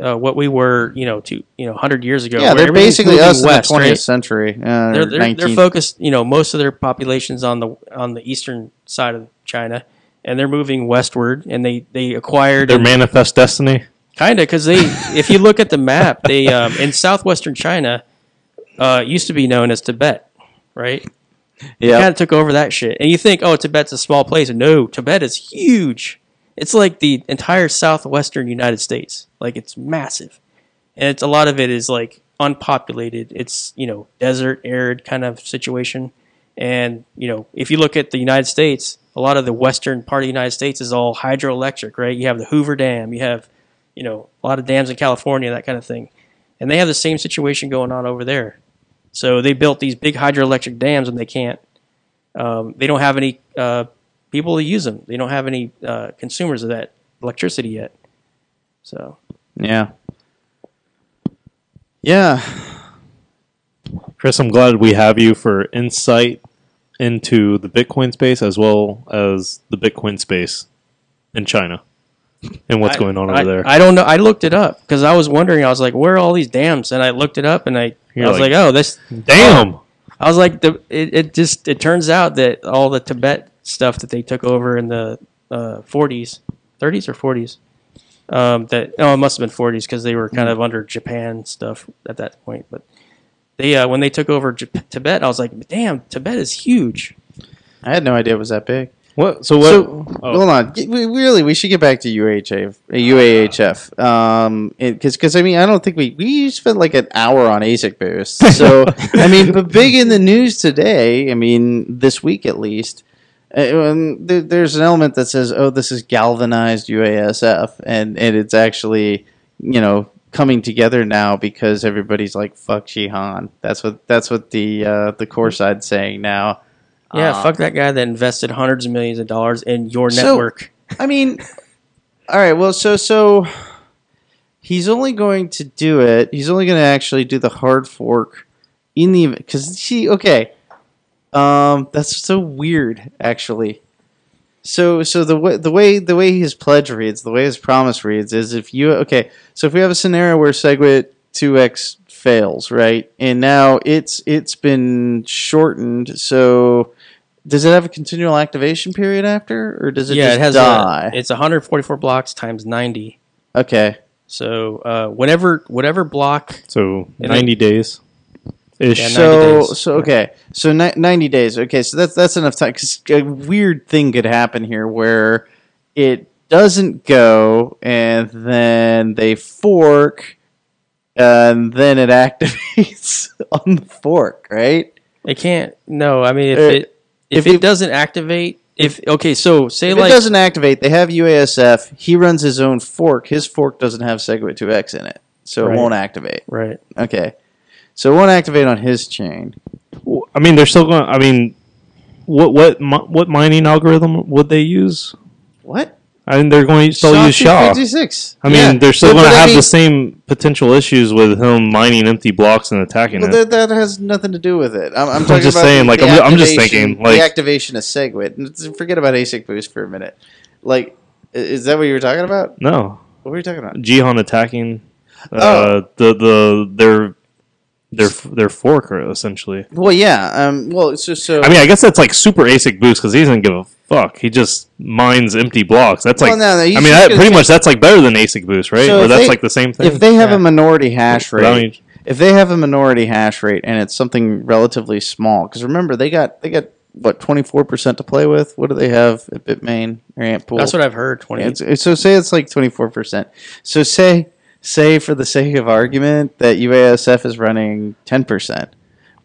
uh, what we were, you know, to you know, hundred years ago. yeah, they're basically moving us west, in the 20th right? century. Uh, They're, they're, they're focused, you know, most of their populations on the on the eastern side of China, and they're moving westward, and they they acquired Their manifest destiny. kind of because they, if you look at the map, they um, in southwestern China, uh, used to be known as Tibet, right? yeah, kind of took over that shit. And you think, oh, Tibet's a small place. No, Tibet is huge. It's like the entire southwestern United States. Like it's massive, and it's a lot of it is like unpopulated. It's you know desert, arid kind of situation. And you know, if you look at the United States, a lot of the western part of the United States is all hydroelectric, right? You have the Hoover Dam, you have you know a lot of dams in California, that kind of thing, and they have the same situation going on over there. So they built these big hydroelectric dams, and they can't um, they don't have any uh, people to use them. They don't have any uh, consumers of that electricity yet. So yeah, yeah. Chris, I'm glad we have you for insight into the Bitcoin space as well as the Bitcoin space in China and what's I- going on I, over there. I don't know. I looked it up because I was wondering. I was like, "Where are all these dams?" And I looked it up, and I, You're I was like- like, "Oh, this." Damn! I was like, the it, it just it turns out that all the Tibet stuff that they took over in the uh, 40s, 30s or 40s. Um, that oh, it must have been 40s because they were kind of under Japan stuff at that point. But they uh, when they took over Jap- Tibet, I was like, "Damn, Tibet is huge." I had no idea it was that big. What? So what? So oh. hold on, we, really, we should get back to UHF, uh, UAHF, um, because I mean, I don't think we we spent like an hour on ASIC boosts. So I mean, but big in the news today. I mean, this week at least. Uh, um, there, there's an element that says, "Oh, this is galvanized UASF," and and it's actually, you know, coming together now because everybody's like, "Fuck Jihan." That's what that's what the uh, the core side's saying now. Yeah, Uh, fuck that guy that invested hundreds of millions of dollars in your So- network. I mean, all right. Well, so so he's only going to do it. He's only going to actually do the hard fork in the because see, okay, um, that's so weird, actually. So so the way the way the way his pledge reads, the way his promise reads, is if you okay. So if we have a scenario where Segwit two X fails, right, and now it's it's been shortened, so. Does it have a continual activation period after, or does it yeah, just it has die? A, it's 144 blocks times 90. Okay. So uh, whatever whatever block so And 90 days ish. Yeah, 90 So days. so okay. So ni- 90 days. Okay, so that's that's enough time cuz a weird thing could happen here where it doesn't go and then they fork and then it activates on the fork, right? It can't. No, I mean if Uh, it if, if it it- doesn't activate, if okay, so say If like it doesn't activate, they have UASF. He runs his own fork. His fork doesn't have SegWit 2X in it, so Right. it won't activate. right. Okay, so it won't activate on his chain. I mean, they're still going. I mean, what what what mining algorithm would they use? What? I mean, they're going to still use SHA. 256. I mean, Yeah. they're still But- going but to I have mean- the same potential issues with him mining empty blocks and attacking Well, it. that, that has nothing to do with it. I'm, I'm I'm just saying, the- like, the I'm- I'm just thinking, like- the activation of SegWit. Forget about ASIC boost for a minute. Like, is that what you were talking about? no, What were you talking about? Jihan attacking uh, Oh. the the their their their fork essentially. Well, yeah. Um. Well, so so. I mean, I guess that's like super ASIC boost because he doesn't give a fuck. He just mines empty blocks. That's like, Well, no, no, I mean, that, pretty say- much that's like better than ASIC boost, right? So or that's they- like the same thing. if they have Yeah. a minority hash rate, Without any- if they have a minority hash rate and it's something relatively small, because remember they got they got what twenty four percent to play with. What do they have at Bitmain or Antpool? That's what I've heard. Twenty. It's, it's- so say it's like twenty four percent. So say say for the sake of argument that UASF is running ten percent.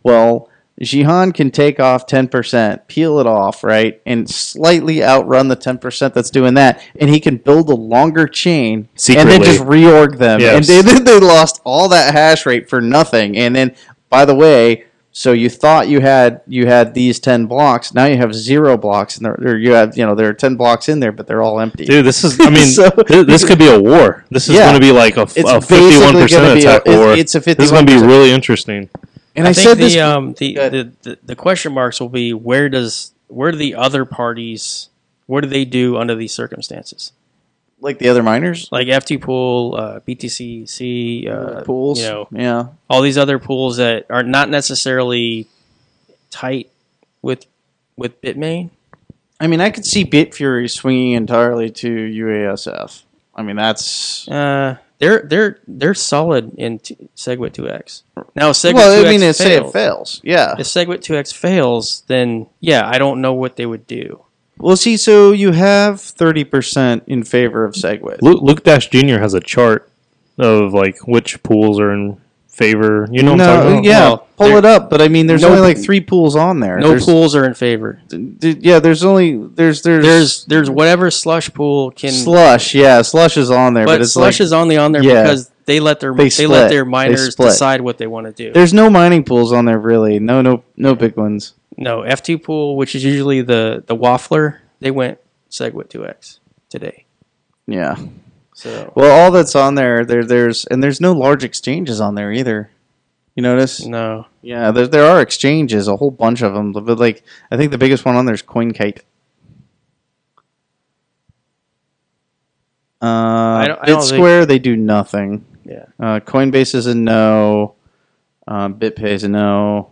Well, Jihan can take off ten percent, peel it off, right, and slightly outrun the ten percent that's doing that, and he can build a longer chain and then just reorg them, Yes. and they, they lost all that hash rate for nothing. And then, by the way. So you thought you had you had these ten blocks. Now you have zero blocks, and there, you have you know there are ten blocks in there, but they're all empty. Dude, this is. I mean, So- thi- this could be a war. This is Yeah. going to be like a, It's a basically fifty-one gonna percent be a- attack it's- war. it's a This is going to be really interesting. And I, I think said the this. um the, the, the the question marks will be where does where do the other parties what do they do under these circumstances? Like the other miners Like F2 pool, uh, BTCC, uh, pools. you know, yeah, all these other pools that are not necessarily tight with with Bitmain. I mean, I could see Bitfury swinging entirely to UASF. I mean, that's Uh, they're they're they're solid in t- SegWit 2x. Now SegWit well. 2x I mean, it say it fails, fails. Yeah. if SegWit 2x fails, then yeah, I don't know what they would do. Well, see, so you have thirty percent in favor of SegWit. Luke, Luke Dash Jr. has a chart of like which pools are in favor. You know what I'm no, talking about? yeah, Well, pull there- it up. But I mean, there's No only like pool- three pools on there. No there's, pools are in favor. d- yeah, there's only there's there's There's there's whatever slush pool can, slush. Yeah, slush is on there, but, but it's slush like is only on there Yeah. because they let their They they, split. let their miners split. decide what they want to do. there's no mining pools on there really. No, no, no big ones. No F2 pool, which is usually the the waffler, they went SegWit 2x today. Yeah. So Well, all that's on there, there, there's and there's no large exchanges on there either. You notice? no, Yeah, there, there are exchanges, a whole bunch of them, but like I think the biggest one on there is CoinKite. Uh, don't- I don't BitSquare, they do nothing. yeah. Uh, Coinbase is a no. Um, BitPay is a no.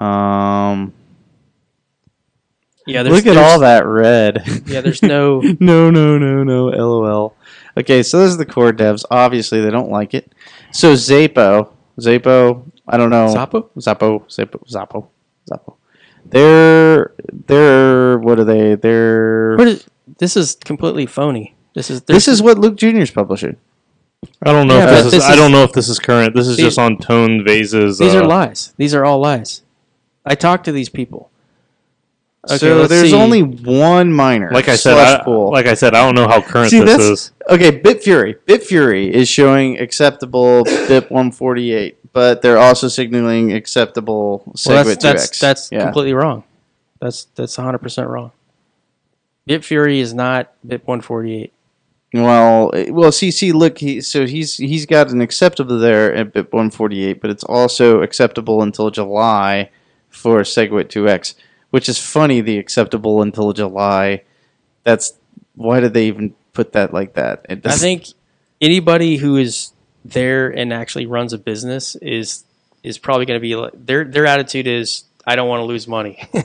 Um, Yeah, there's, look at there's- all that red. Yeah, there's no no, no, no, no. LOL. Okay, so those are the core devs. Obviously, they don't like it. So Xapo, Xapo, I don't know. Xapo, Xapo, Xapo, Xapo, Zappo. They're they're what are they? They're What is, this is completely phony. This is this is what Luke Junior's publishing. I don't know Yeah, if but this is, this I is- don't know if this is current. This is These- just on Tone Vays's. these uh, are lies. These are all lies. I talked to these people. Okay, so there's see. only one miner. Like I said, I, pool. like I said, I don't know how current See, this is. Okay, Bitfury. Bitfury is showing acceptable BIP 148, but they're also signaling acceptable Well, SegWit that's 2x. that's, that's yeah. completely wrong. That's that's 100 percent wrong. Bitfury is not BIP 148. Well, well, see, see, look, he, so he's he's got an acceptable there at BIP 148, but it's also acceptable until July for SegWit 2x, which is funny. The acceptable until July. That's why did they even put that like that? It I think anybody who is there and actually runs a business is is probably going to be like their their attitude is I don't want to lose money.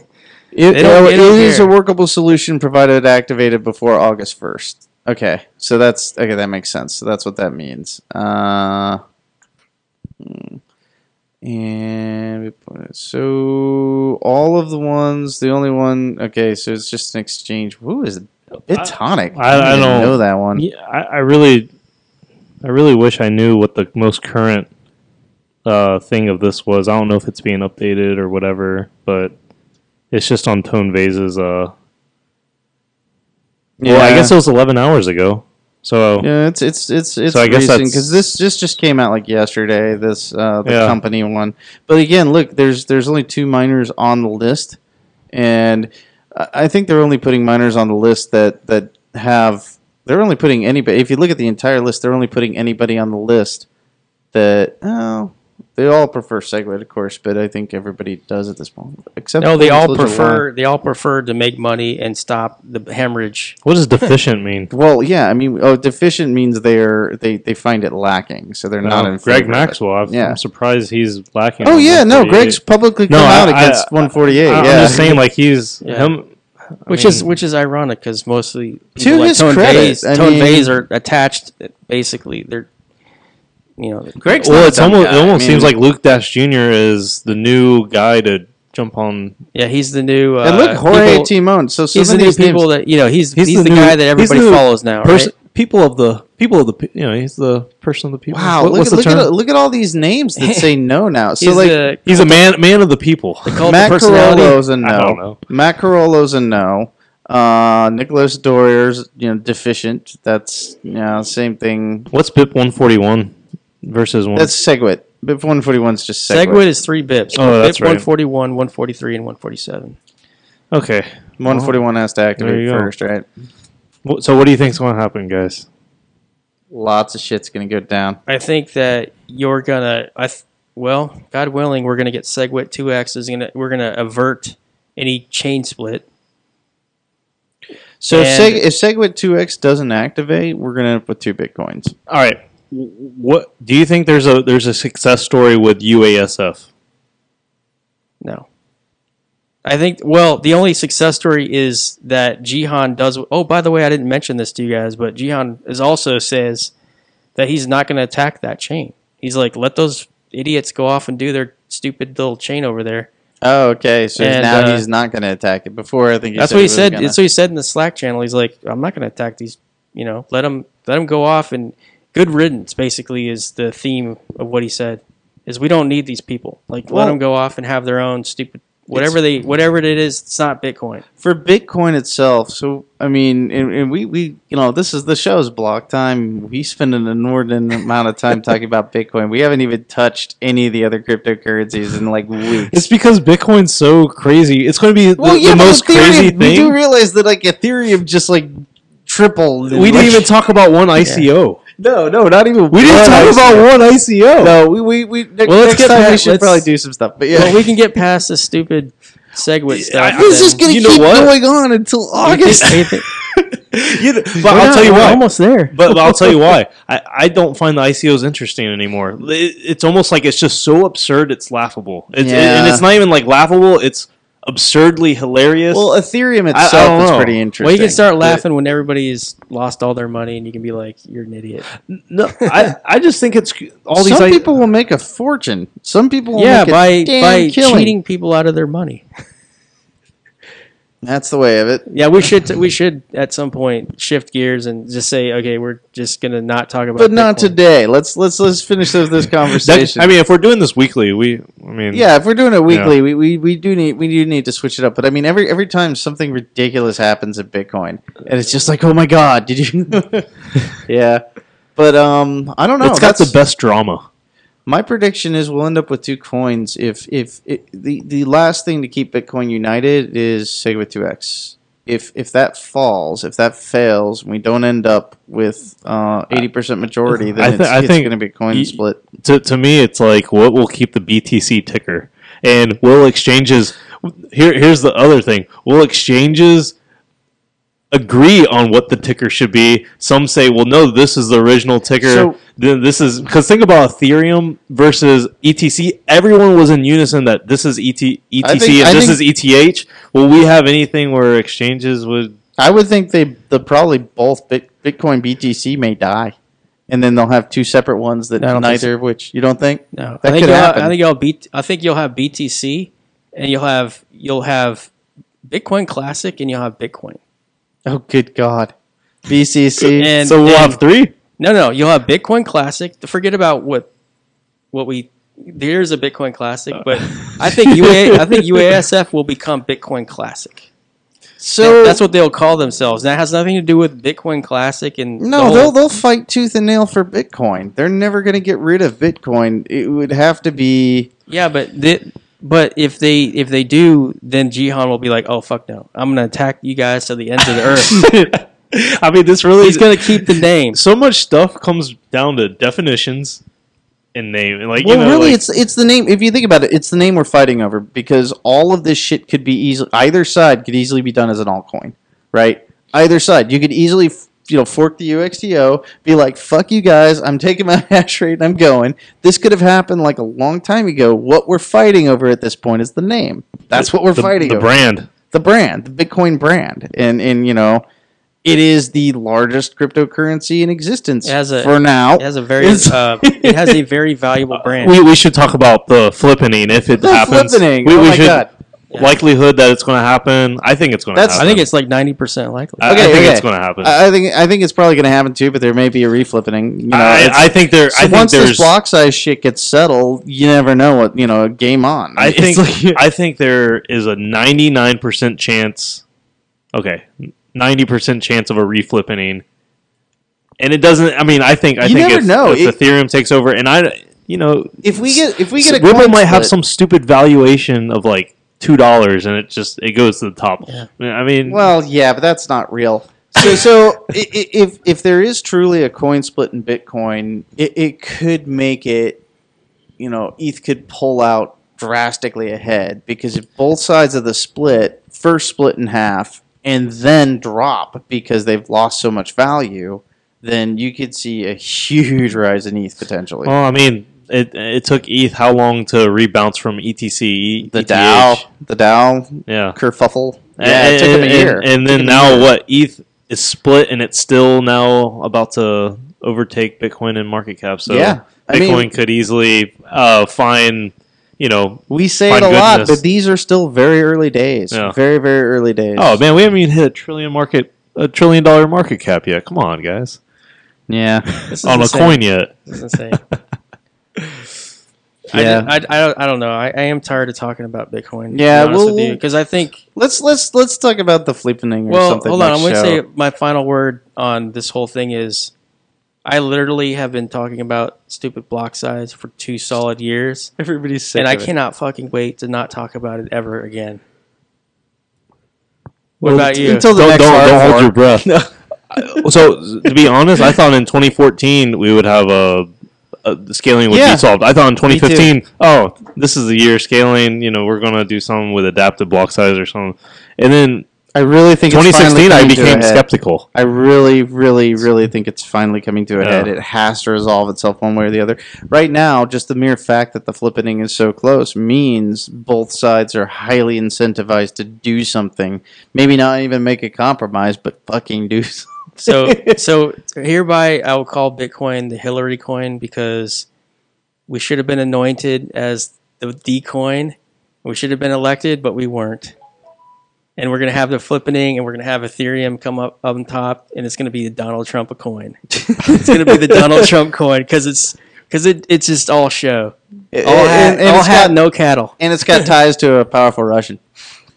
It, They don't- they don't it is a workable solution provided activated before August 1st. Okay, so that's okay. That makes sense. So that's what that means. Uh, hmm. And we put- so all of the ones, the only one. Okay, so it's just an exchange. Who is it? Bitonic? I- I didn't don't- know that one. Yeah, I, I really, I really wish I knew what the most current uh, thing of this was I don't know if it's being updated or whatever, but it's just on Tone Vays's. Uh, Well, I guess it was 11 hours ago. So Yeah, it's it's it's it's So I guess because this this just came out like yesterday. This uh, the Yeah. company one, but again, look, there's there's only two miners on the list, and I I think they're only putting miners on the list that that have. They're only putting anybody. If you look at the entire list, they're only putting anybody on the list that. Oh, they all prefer Segwit, of course, but I think everybody does at this point. Except No, they all prefer they all prefer to make money and stop the hemorrhage. what does deficient mean? Well, yeah, I mean, oh, deficient means they're they, they find it lacking, so they're not Uh, in Greg favor. Maxwell. I've, Yeah. I'm surprised he's lacking. Oh yeah, no, Greg's publicly come I- out I- against I- 148. I- I'm yeah, just saying, like he's Yeah. him. I Which mean, is which is ironic because mostly To people like his Tone credit, Vays, Tone mean- Vays are attached. Basically, they're you know Greg's well, it's almost guy. it almost I seems like Luke Dash Jr. is the new guy to jump on. yeah he's the new. Uh, and look, Jorge people- Timon. So some he's of the new these names- people that you know. He's He's he's, the the, new- guy that he's everybody the follows now, Person, right? people of the people of the you know he's the person of the people. Wow, What- look, at, the look, at, look at all these names that say no now. So he's like the, He's a man man of the people. they call Matt. Corallo's a no. I don't know. Matt Corallo's a no. Uh, Nicolas Dorier's you know deficient. That's you know same thing. What's BIP 141 versus one? That's Segwit. Bip 141 is just Segwit Segwit. is three bips. Oh, that's right. 141, 143, and 147. okay. 141 has to There activate you go. first, right? Wh- So what do you think's going to happen, guys? Lots of shit's gonna go down. I think that you're gonna. I th- well, God willing, we're gonna get Segwit 2x is gonna. We're gonna avert any chain split. So if, And- Seg- if Segwit 2x doesn't activate, we're gonna end up with two bitcoins. All right. Wh- What do you think? There's a there's a success story with UASF. No. I think. Well, the only success story is that Jihan does. Oh, by the way, I didn't mention this to you guys, but Jihan is also says that he's not going to attack that chain. He's like, let those idiots go off and do their stupid little chain over there. Oh, okay. So And, now uh, he's not gonna attack it. Before I think That's said what he was said. gonna- That's what he said in the Slack channel. He's like, I'm not going to attack these. You know, let them let them go off and good riddance. Basically, is the theme of what he said. Is we don't need these people. Like let them go off and have their own stupid whatever they whatever it is. It's not Bitcoin. for Bitcoin itself. So I mean, and, and we we you know this is the show's block time. We spend an inordinate amount of time talking about Bitcoin. We haven't even touched any of the other cryptocurrencies in like weeks. It's because Bitcoin's so crazy. It's going to be the, well, yeah, the most Ethereum- crazy We do realize that like Ethereum just like tripled. in, We didn't like- even talk about one ICO. No, no, not even. We didn't talk ICO. about one ICO. No, we we, we ne- Well, let's next get time we back- should let's- probably do some stuff. But yeah, Well, we can get past the stupid Segwit stuff. I- and this then- is gonna You know keep what? going on until You August. think- you think- You know, but We're I'll not- tell you we're why. almost there. But, but I'll tell you why. I, I don't find the ICOs interesting anymore. It, it's almost like it's just so absurd. It's laughable. It's, Yeah. and it's not even like laughable. It's absurdly hilarious. Well, Ethereum itself is pretty interesting. Well, you can start laughing when everybody's lost all their money, and you can be like, "You're an idiot." no, I, I just think it's all these. Some I- people will make a fortune. Some people will yeah, make a by damn by killing. cheating people out of their money. That's the way of it. Yeah, we should we should at some point shift gears and just say, okay, we're just gonna not talk about. But not Bitcoin. today. Let's let's let's finish this, this that- conversation. I mean, if we're doing this weekly, we. I mean, yeah, if we're doing it weekly, we, we, we do need we do need to switch it up. But I mean, every every time something ridiculous happens at Bitcoin, and it's just like, oh my god, did you? yeah, but um, I don't know. it's got the best drama. My prediction is we'll end up with two coins. If if it, the the last thing to keep Bitcoin united is Segwit two X. If if that falls, if that fails, we don't end up with uh, eighty percent majority, then I thi- it's, I it's think going to be a coin y- split. to, to me, it's like what will keep the BTC ticker, and will exchanges. Here, here's the other thing: will exchanges agree on what the ticker should be? Some say, "Well, no, this is the original ticker." So- Then this is because think about Ethereum versus ETC. Everyone was in unison that this is ET, ETC think- and I this think- is ETH. Will we have anything where exchanges would? I would think they the probably both Bitcoin BTC may die, and then they'll have two separate ones that I don't think neither of which you don't think. No, That I think could you'll happen. I think you'll beat. I think you'll have BTC, and you'll have you'll have Bitcoin Classic, and you'll have Bitcoin. Oh, good God, BCC. And so we'll have three. No, no, you'll have Bitcoin Classic. Forget about what what we there's a Bitcoin Classic, uh. but I think UA, I think UASF will become Bitcoin Classic. So that's what they'll call themselves. That has nothing to do with Bitcoin Classic and the No, whole- they'll they'll fight tooth and nail for Bitcoin. They're never going to get rid of Bitcoin. It would have to be yeah, but the, but if they if they do, then Jihan will be like, oh fuck no, I'm gonna attack you guys to the ends of the earth. I mean, this really He's gonna keep the name. so much stuff comes down to definitions and name. Like well, you know, really, like- it's it's the name. If you think about it, it's the name we're fighting over because all of this shit could be easily either side could easily be done as an altcoin, right? Either side, you could easily f- you know fork the UXTO, be like, "Fuck you guys, I'm taking my hash rate and I'm going." This could have happened like a long time ago. What we're fighting over at this point is the name. That's what we're the, fighting the over. brand. the brand, the Bitcoin brand, and and you know, it is the largest cryptocurrency in existence It has a- for now. It has a very uh, it has a very valuable brand. We, we should talk about the flippening if it The happens. flippening. We, oh we my should god. Yeah. likelihood that it's going to happen. I think it's going to That's- happen. I think it's like ninety percent likely. I, I Okay, think okay. it's going to happen. I I think I think it's probably going to happen too, but there may be a reflipping. You know, I, it's- I think there. so I think once there's. this block size shit gets settled, you never know what you know. Game on. I It's think like- I think there is a 99% chance. Okay, 90% chance of a reflipping, and it doesn't. I mean, I think I You think never if, know. if It- Ethereum takes over, and I, you know, if we get if we get a Ripple coin might have split- some stupid valuation of like two dollars, and it just it goes to the top. Yeah. I mean, Well, yeah, but that's not real. So, so i- i- if if there is truly a coin split in Bitcoin, it, it could make it, you know, ETH could pull out drastically ahead because if both sides of the split first split in half and then drop because they've lost so much value, then you could see a huge rise in ETH potentially. well, I mean, it it took ETH how long to rebound from ETC? the ETH? DAO, the DAO yeah. kerfuffle. Yeah, it and, took them a year. And, Took then 'em a now what? ETH is split, and it's still now about to overtake Bitcoin in market cap. So Yeah, I Bitcoin mean- could easily uh, find, you know, We say it a lot, but these are still very early days. Yeah. Very, very early days. oh man, we haven't even hit a trillion market, a trillion dollar market cap yet. Come on, guys, yeah. This is on a coin yet. This is insane. Yeah. I, I, I, don't, I don't know. I, I am tired of talking about Bitcoin. Yeah, because we'll- I think. Let's let's let's talk about the flipping or Well, something. hold on. I'm going to say my final word on this whole thing is, I literally have been talking about stupid block size for two solid years, everybody's sick. and I it. cannot fucking wait to not talk about it ever again. What Well, about you? Until the Don't, next don't, hard don't hold your breath. so to be honest, I thought in 2014 we would have a, Uh, the scaling would Yeah. be solved. I thought in 2015, oh, this is the year scaling. You know, we're gonna do something with adaptive block size or something. And then I really think 2016, finally I coming to a became skeptical. I really, really, really think it's finally coming to a Yeah. head. It has to resolve itself one way or the other. Right now, just the mere fact that the flippening is so close means both sides are highly incentivized to do something. Maybe not even make a compromise, but fucking do something. So, so hereby I will call Bitcoin the Hillary coin because we should have been anointed as the D coin. We should have been elected, but we weren't. And we're gonna have the flippening, and we're gonna have Ethereum come up on top, and it's gonna be the Donald Trump coin. it's gonna be the Donald Trump coin because it's because it, it's just all show, all hat, and, and all it's hat, got, no cattle. and it's got ties to a powerful Russian.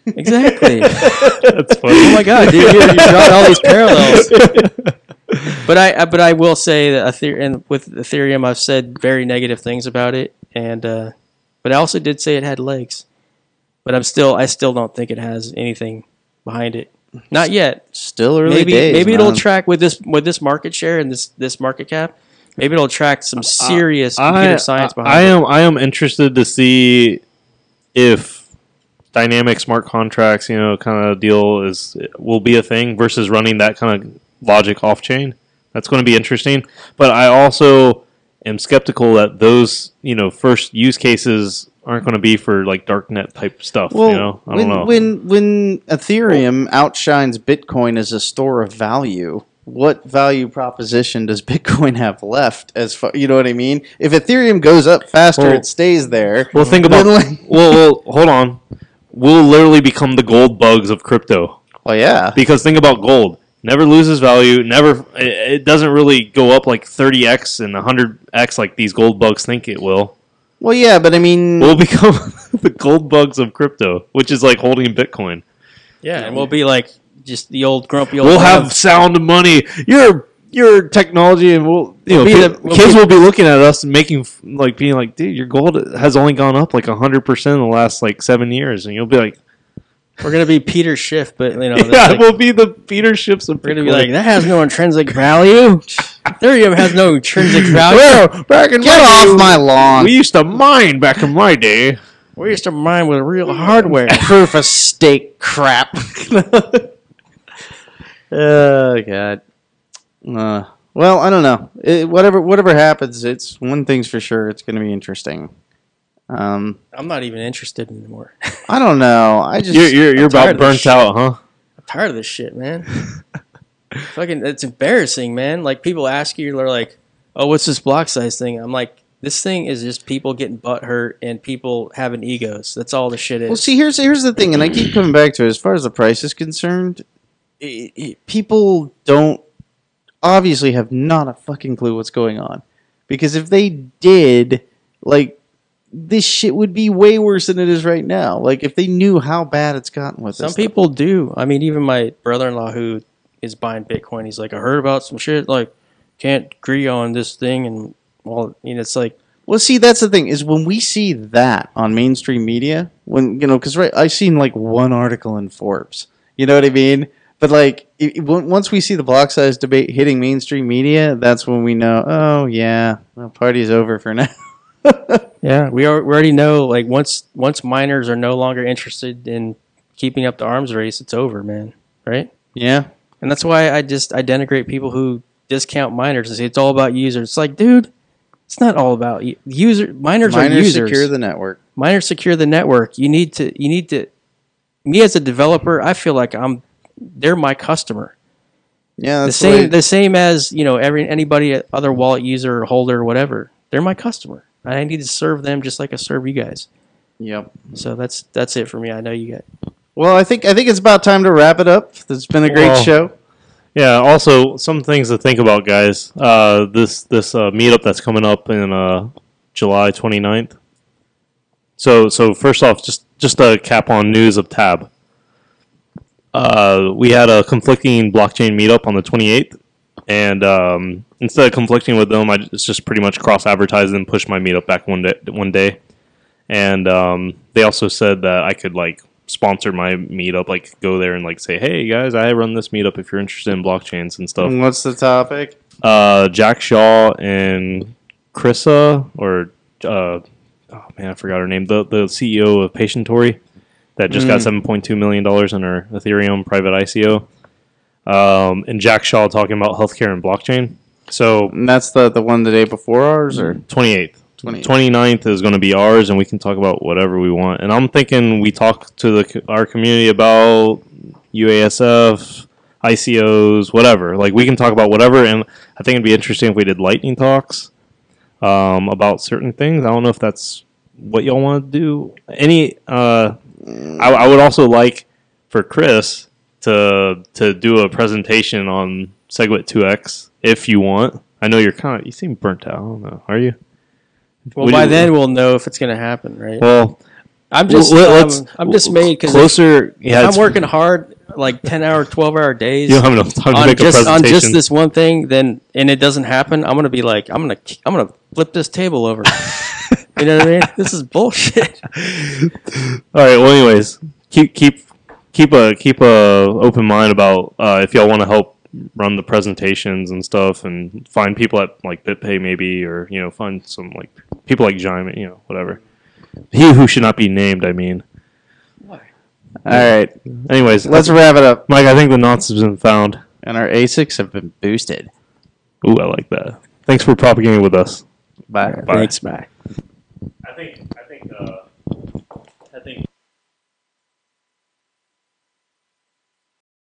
Exactly. That's funny. Oh my god, dude, you're, you're drawing all these parallels. But I, I- but I will say that Ether- and with Ethereum, I've said very negative things about it, and uh, but I also did say it had legs. But I'm still, I still don't think it has anything behind it. Not yet. Still early maybe days. maybe it'll track with this with this market share and this this market cap. Maybe it'll attract some serious I, computer science behind I it. am I am interested to see if dynamic smart contracts, you know, kind of deal is will be a thing versus running that kind of logic off chain. That's going to be interesting. But I also am skeptical that those, you know, first use cases aren't going to be for like darknet type stuff. Well, you know, I when, don't know. when when Ethereum outshines Bitcoin as a store of value, what value proposition does Bitcoin have left? As far you know what I mean? If Ethereum goes up faster, Well- it stays there. well, think about. Like- well, well, hold on. We'll literally become the gold bugs of crypto. well, yeah. because think about gold never loses value never it it doesn't really go up like 30x and 100x like these gold bugs think it will Well, yeah, but I mean, We'll become the gold bugs of crypto, which is like holding Bitcoin. Yeah, and we'll be like just the old grumpy old. We'll man. have sound money. Your your technology, and we'll you know We'll be ki- the- we'll kids be- will be looking at us and making like being like, dude, your gold has only gone up like hundred percent in the last like seven years, and you'll be like, We're gonna be Peter Schiff, but you know, yeah, like, we'll be the Peter Schiffs of we're gonna be like that has no intrinsic value. Ethereum has no intrinsic value. Well, back in get my off day, my lawn. We used to mine back in my day. We used to mine with real hardware. Proof of stake crap. oh god. Uh, well, I don't know. It, whatever whatever happens, it's one thing's for sure. It's going to be interesting. Um, I'm not even interested anymore. I don't know. I just You're you're, you're about of this burnt out, huh? I'm tired of this shit, man. Fucking, it's embarrassing, man. Like people ask you, they're like, "Oh, what's this block size thing?" I'm like, "This thing is just people getting butt hurt and people having egos. That's all the shit is." Well, see, here's here's the thing, and I keep coming back to it. As far as the price is concerned, i i people don't obviously have not a fucking clue what's going on, because if they did, like, this shit would be way worse than it is right now. Like, if they knew how bad it's gotten with Some this people do. I mean, even my brother-in-law who is buying Bitcoin, he's like, "I heard about some shit. Like, can't agree on this thing." And well, you know, it's like, Well, see, that's the thing is when we see that on mainstream media, when you know, because right, I've seen like one article in Forbes. You know what I mean? But like, it, once we see the block size debate hitting mainstream media, that's when we know. Oh yeah, the party's over for now. yeah, we, are, we already know. Like, once once miners are no longer interested in keeping up the arms race, it's over, man. Right? yeah, And that's why I just I denigrate people who discount miners and say it's all about users. It's like, dude, it's not all about u- user. Miners, are miners users. secure the network. miners secure the network. You need to. You need to. Me as a developer, I feel like I'm. They're my customer. Yeah, The same. way- The same as you know every anybody other wallet user or holder or whatever. They're my customer. I need to serve them just like I serve you guys. Yep. So that's that's it for me. I know you got. Well, I think I think it's about time to wrap it up. It's been a great Well, show. Yeah. Also, some things to think about, guys. Uh, this this uh, meetup that's coming up in uh, July 29th. So so first off, just just a cap on news of Tab. Uh, we had a conflicting blockchain meetup on the 28th, and um, instead of conflicting with them, I just, just pretty much cross advertised and pushed my meetup back one day. One day, and um, they also said that I could like sponsor my meetup, like go there and like say, "Hey guys, I run this meetup if you're interested in blockchains and stuff." And What's the topic? Uh, Jack Shaw and Chrissa, or uh, oh man, I forgot her name. The the CEO of Patientory that just got seven point two million dollars in her Ethereum private ICO. Um, and Jack Shaw talking about healthcare and blockchain. So And that's the the one the day before ours, or 28th. 28th. 29th is going to be ours, and we can talk about whatever we want. And I'm thinking we talk to the our community about UASF, ICOs, whatever. Like we can talk about whatever, and I think it'd be interesting if we did lightning talks um, about certain things. I don't know if that's what y'all want to do. Any, uh, I, I would also like for Chris to to do a presentation on Segwit 2x if you want. I know you're kind of you seem burnt out. I don't know. Are you? Well, Would by you- then we'll know if it's going to happen, right? Well, I'm just. um, let's- I'm dismayed because closer. Yeah, I'm working hard, like ten hour, twelve hour days. You don't have enough time to on make a just on just this one thing, then and it doesn't happen, I'm gonna be like, I'm gonna I'm gonna flip this table over. you know what I mean? This is bullshit. All right. Well, anyways, keep keep keep a keep a open mind about uh, if y'all want to help run the presentations and stuff, and find people at like BitPay maybe, or you know, find some like people like Giant, you know, whatever. He who should not be named. I mean. all right. Anyways, Let's wrap it up. Mike. I think the nonce has been found. And our ASICs have been boosted. Ooh, I like that. Thanks for propagating with us. Bye. Bye. Thanks, bye. I think. I think. Uh.